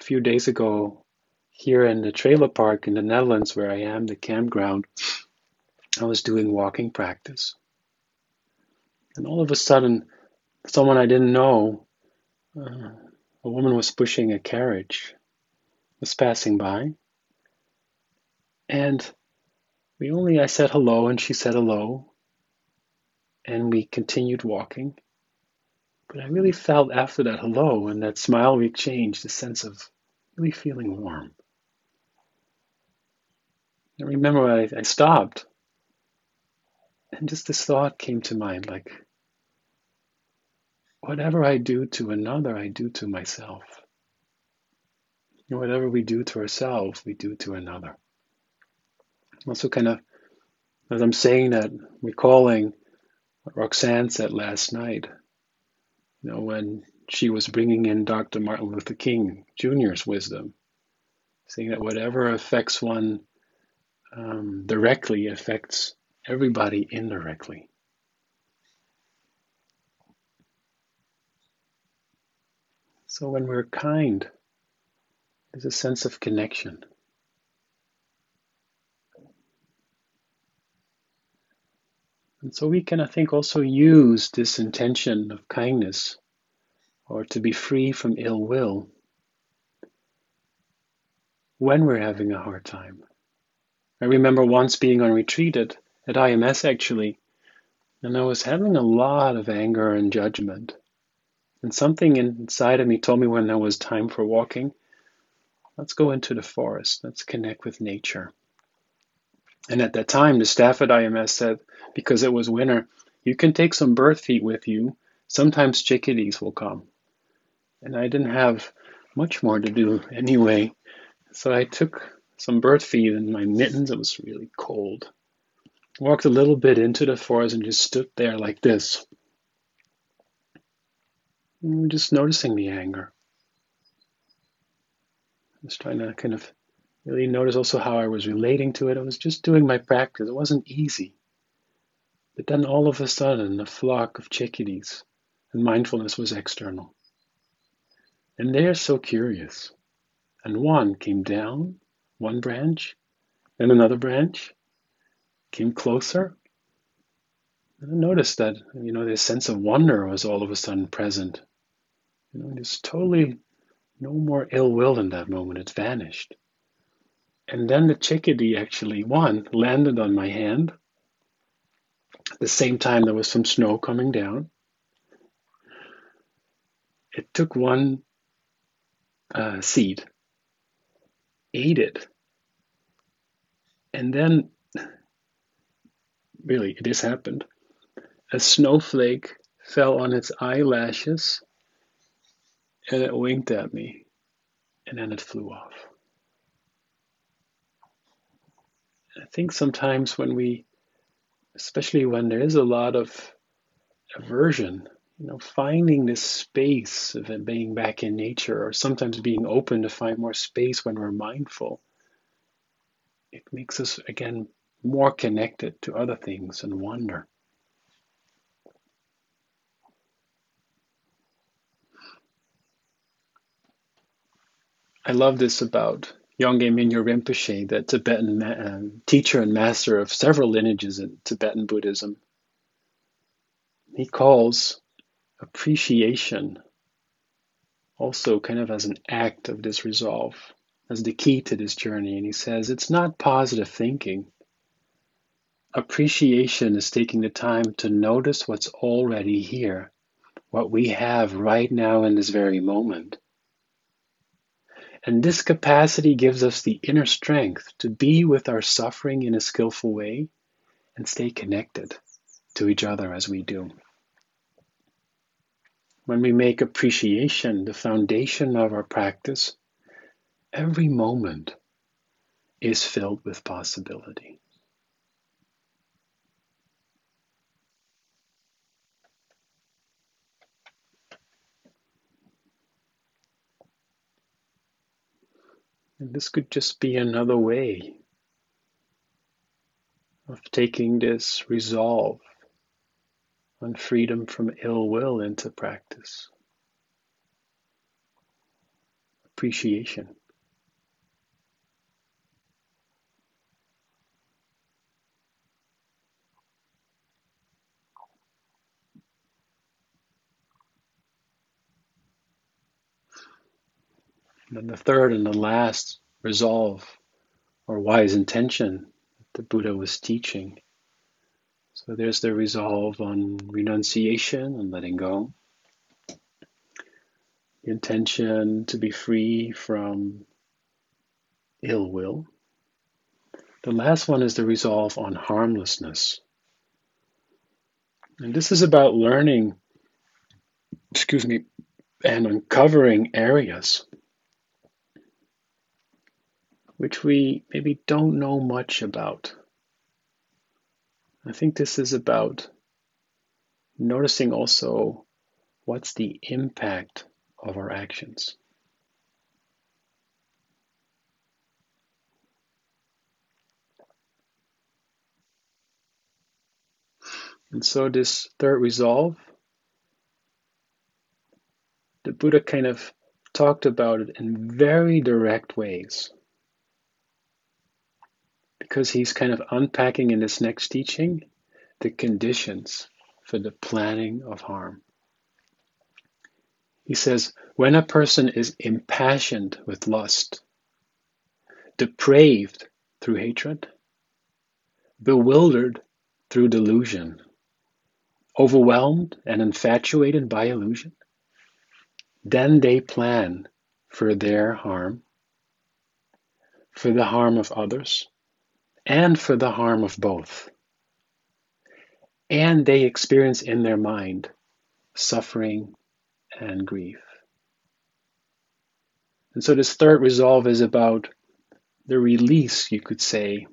A: a few days ago, here in the trailer park in the Netherlands, where I am, the campground, I was doing walking practice. And all of a sudden, someone I didn't know, uh, a woman was pushing a carriage, was passing by. And we only, I said hello and she said hello. And we continued walking. But I really felt after that hello and that smile we exchanged a sense of really feeling warm. I remember I, I stopped and just this thought came to mind like, whatever I do to another, I do to myself. And whatever we do to ourselves, we do to another. Also, kind of, as I'm saying that, recalling what Roxanne said last night, you know, when she was bringing in Dr. Martin Luther King Jr.'s wisdom, saying that whatever affects one um, directly affects everybody indirectly. So when we're kind, there's a sense of connection. And so we can, I think, also use this intention of kindness or to be free from ill will when we're having a hard time. I remember once being on retreat at, at IMS actually, and I was having a lot of anger and judgment. And something inside of me told me when there was time for walking, let's go into the forest, let's connect with nature. And at that time, the staff at IMS said, because it was winter, you can take some bird feed with you. Sometimes chickadees will come. And I didn't have much more to do anyway. So I took some bird feed in my mittens. It was really cold. Walked a little bit into the forest and just stood there like this. Just noticing the anger. Was trying to kind of really notice also how I was relating to it. I was just doing my practice. It wasn't easy. But then all of a sudden, a flock of chickadees and mindfulness was external. And they're so curious. And one came down one branch, then another branch, came closer. And I noticed that, you know, this sense of wonder was all of a sudden present. You know, there's totally no more ill will in that moment. It's vanished. And then the chickadee actually, one, landed on my hand at the same time, there was some snow coming down. It took one uh, seed, ate it, and then, really, this happened. A snowflake fell on its eyelashes and it winked at me, and then it flew off. I think sometimes when we especially when there is a lot of aversion, you know, finding this space of being back in nature, or sometimes being open to find more space when we're mindful, it makes us again more connected to other things and wonder. I love this about Yongey Mingyur Rinpoche, the Tibetan uh, teacher and master of several lineages in Tibetan Buddhism, he calls appreciation also kind of as an act of this resolve, as the key to this journey. And he says it's not positive thinking. Appreciation is taking the time to notice what's already here, what we have right now in this very moment and this capacity gives us the inner strength to be with our suffering in a skillful way and stay connected to each other as we do. When we make appreciation the foundation of our practice, every moment is filled with possibility. And this could just be another way of taking this resolve on freedom from ill will into practice. appreciation. And then the third and the last resolve or wise intention that the Buddha was teaching. So there's the resolve on renunciation and letting go. The intention to be free from ill will. The last one is the resolve on harmlessness. And this is about learning, excuse me, and uncovering areas which we maybe don't know much about. I think this is about noticing also what's the impact of our actions. And so, this third resolve, the Buddha kind of talked about it in very direct ways because he's kind of unpacking in this next teaching the conditions for the planning of harm. He says, when a person is impassioned with lust, depraved through hatred, bewildered through delusion, overwhelmed and infatuated by illusion, then they plan for their harm, for the harm of others, and for the harm of both. And they experience in their mind suffering and grief. And so this third resolve is about the release, you could say,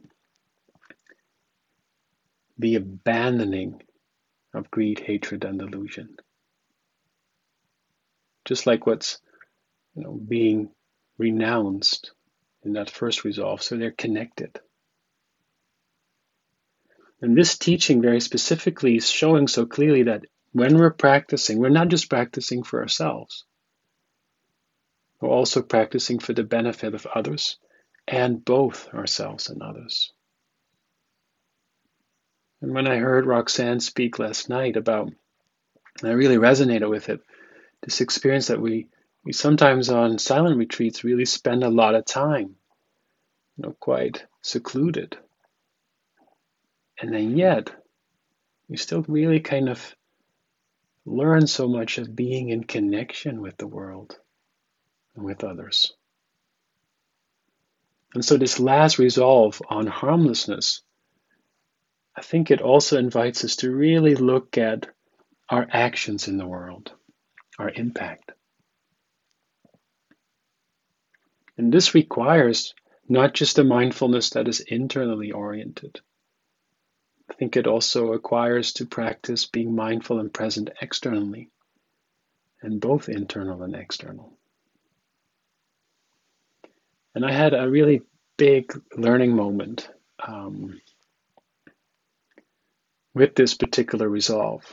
A: the abandoning of greed, hatred, and delusion. Just like what's you know, being renounced in that first resolve, so they're connected. And this teaching, very specifically, is showing so clearly that when we're practicing, we're not just practicing for ourselves, we're also practicing for the benefit of others and both ourselves and others. And when I heard Roxanne speak last night about, I really resonated with it, this experience that we, we sometimes on silent retreats really spend a lot of time, you know, quite secluded and then yet, you still really kind of learn so much of being in connection with the world and with others. And so, this last resolve on harmlessness, I think it also invites us to really look at our actions in the world, our impact. And this requires not just a mindfulness that is internally oriented think it also acquires to practice being mindful and present externally, and both internal and external. And I had a really big learning moment um, with this particular resolve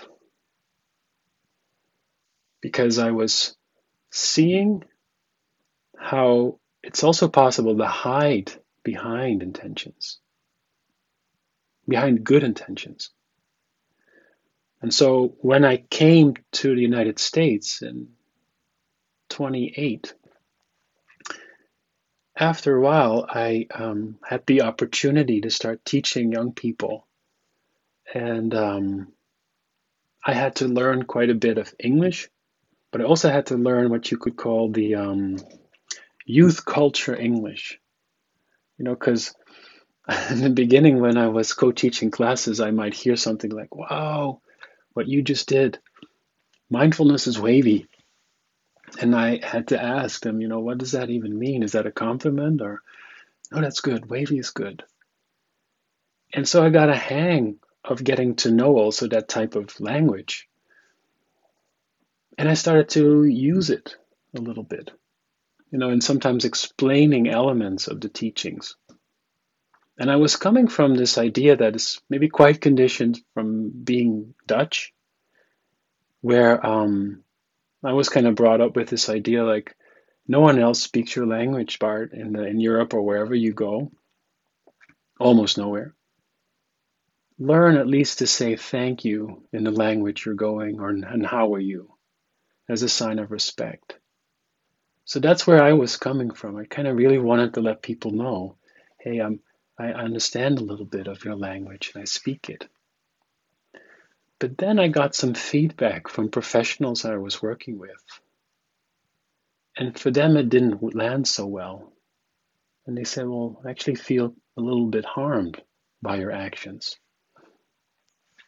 A: because I was seeing how it's also possible to hide behind intentions behind good intentions. And so when I came to the United States in 28, after a while, I um, had the opportunity to start teaching young people. And um, I had to learn quite a bit of English, but I also had to learn what you could call the um, youth culture English. You know, because in the beginning when I was co-teaching classes, I might hear something like, wow, what you just did. Mindfulness is wavy. And I had to ask them, you know, what does that even mean? Is that a compliment or no, that's good. Wavy is good. And so I got a hang of getting to know also that type of language. And I started to use it a little bit, you know, and sometimes explaining elements of the teachings. And I was coming from this idea that is maybe quite conditioned from being Dutch, where um, I was kind of brought up with this idea like no one else speaks your language, Bart, in, the, in Europe or wherever you go, almost nowhere. Learn at least to say thank you in the language you're going or and how are you as a sign of respect. So that's where I was coming from. I kind of really wanted to let people know, hey, I'm I understand a little bit of your language and I speak it. But then I got some feedback from professionals I was working with. And for them, it didn't land so well. And they said, well, I actually feel a little bit harmed by your actions.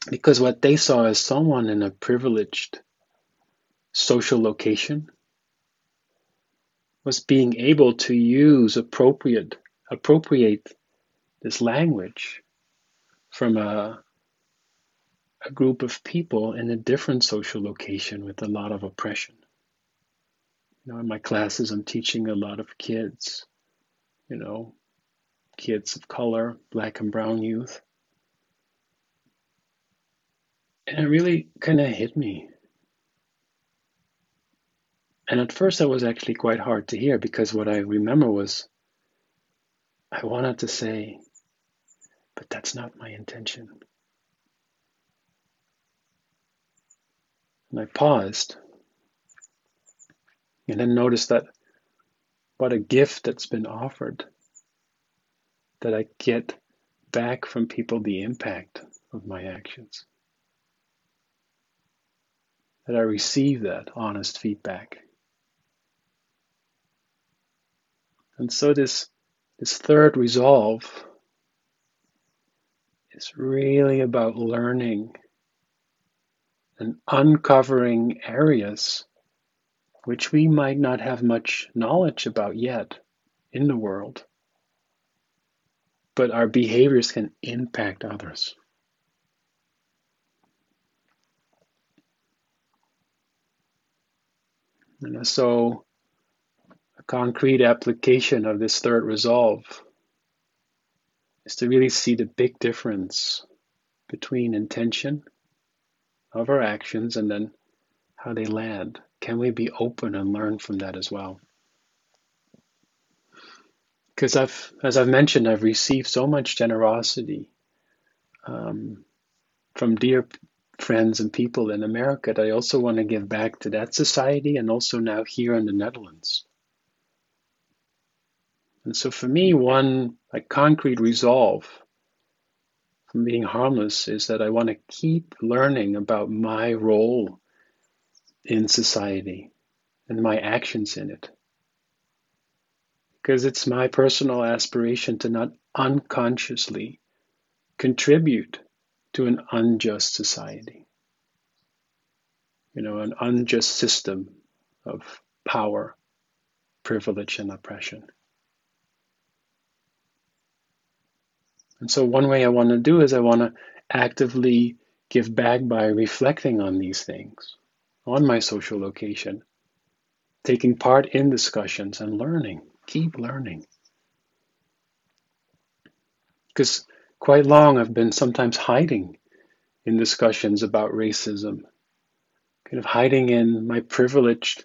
A: Because what they saw as someone in a privileged social location was being able to use appropriate appropriate this language from a, a group of people in a different social location with a lot of oppression. You know, in my classes, I'm teaching a lot of kids, you know, kids of color, black and brown youth. And it really kind of hit me. And at first, that was actually quite hard to hear because what I remember was I wanted to say, but that's not my intention. And I paused and then noticed that what a gift that's been offered that I get back from people the impact of my actions. That I receive that honest feedback. And so this this third resolve is really about learning and uncovering areas which we might not have much knowledge about yet in the world, but our behaviors can impact others. And so, a concrete application of this third resolve is to really see the big difference between intention of our actions and then how they land. Can we be open and learn from that as well? Because I've, as I've mentioned, I've received so much generosity um, from dear friends and people in America that I also want to give back to that society and also now here in the Netherlands. And so for me, one like concrete resolve from being harmless is that I want to keep learning about my role in society and my actions in it. Because it's my personal aspiration to not unconsciously contribute to an unjust society. You know, an unjust system of power, privilege, and oppression. And so, one way I want to do is I want to actively give back by reflecting on these things on my social location, taking part in discussions and learning, keep learning. Because quite long I've been sometimes hiding in discussions about racism, kind of hiding in my privileged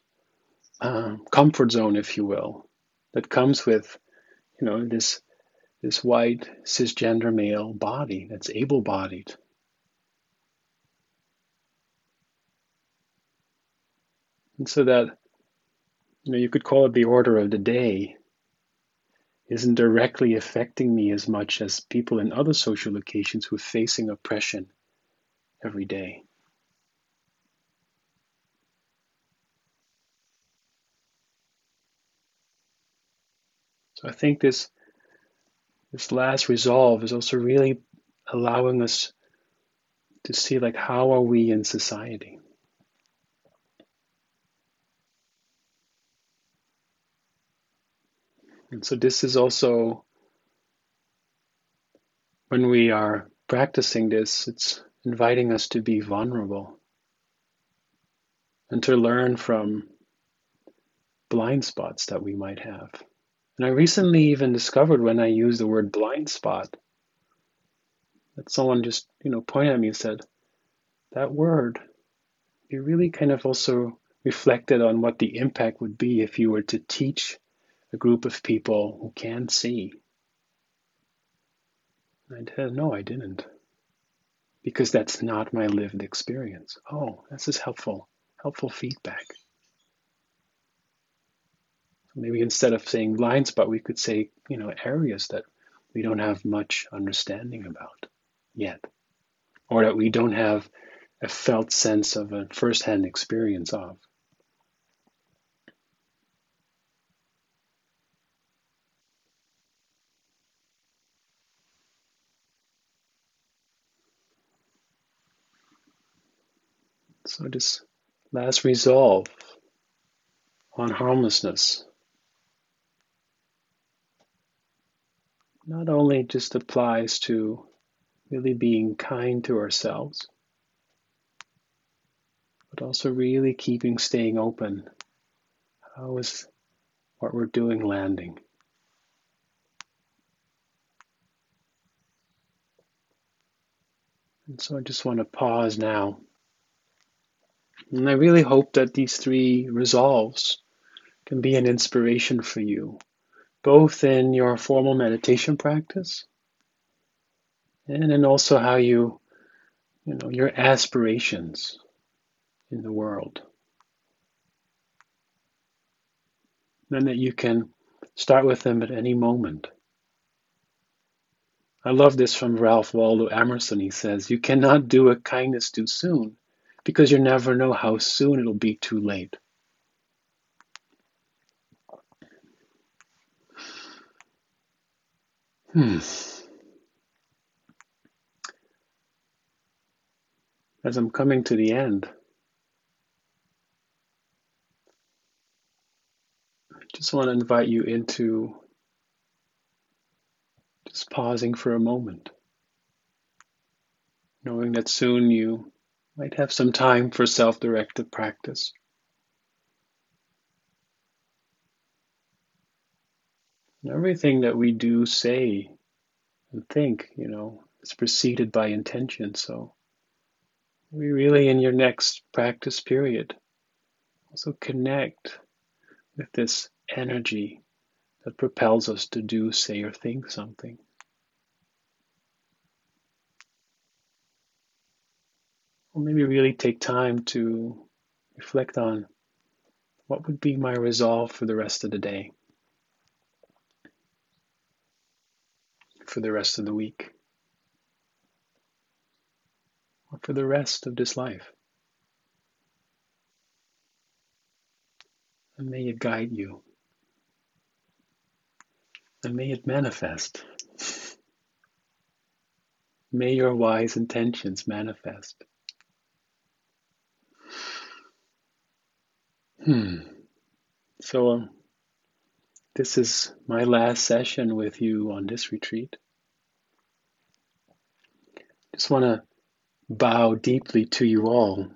A: uh, comfort zone, if you will, that comes with, you know, this this white cisgender male body that's able bodied. And so that, you know, you could call it the order of the day, isn't directly affecting me as much as people in other social locations who are facing oppression every day. So I think this this last resolve is also really allowing us to see like how are we in society? And so this is also when we are practicing this it's inviting us to be vulnerable and to learn from blind spots that we might have and I recently even discovered when I used the word blind spot that someone just, you know, pointed at me and said, that word, you really kind of also reflected on what the impact would be if you were to teach a group of people who can't see. I said, no, I didn't. Because that's not my lived experience. Oh, this is helpful, helpful feedback. Maybe instead of saying blind spot, we could say, you know, areas that we don't have much understanding about yet, or that we don't have a felt sense of a first-hand experience of. So this last resolve on harmlessness not only just applies to really being kind to ourselves, but also really keeping staying open. How is what we're doing landing? And so I just want to pause now. And I really hope that these three resolves can be an inspiration for you both in your formal meditation practice and in also how you, you know, your aspirations in the world. And that you can start with them at any moment. I love this from Ralph Waldo Emerson. He says, You cannot do a kindness too soon because you never know how soon it'll be too late. Hmm. As I'm coming to the end, I just want to invite you into just pausing for a moment, knowing that soon you might have some time for self directed practice. Everything that we do, say, and think, you know, is preceded by intention. So, we really, in your next practice period, also connect with this energy that propels us to do, say, or think something. Or maybe really take time to reflect on what would be my resolve for the rest of the day. For the rest of the week or for the rest of this life. And may it guide you. And may it manifest. May your wise intentions manifest. Hmm. So, um, this is my last session with you on this retreat. Just want to bow deeply to you all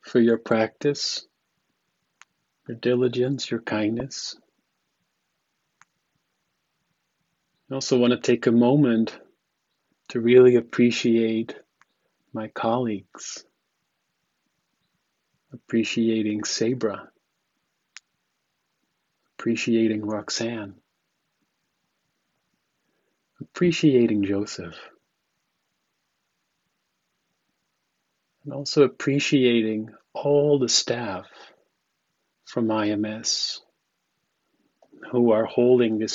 A: for your practice, your diligence, your kindness. I also want to take a moment to really appreciate my colleagues, appreciating Sabra appreciating Roxanne, appreciating Joseph, and also appreciating all the staff from IMS who are holding this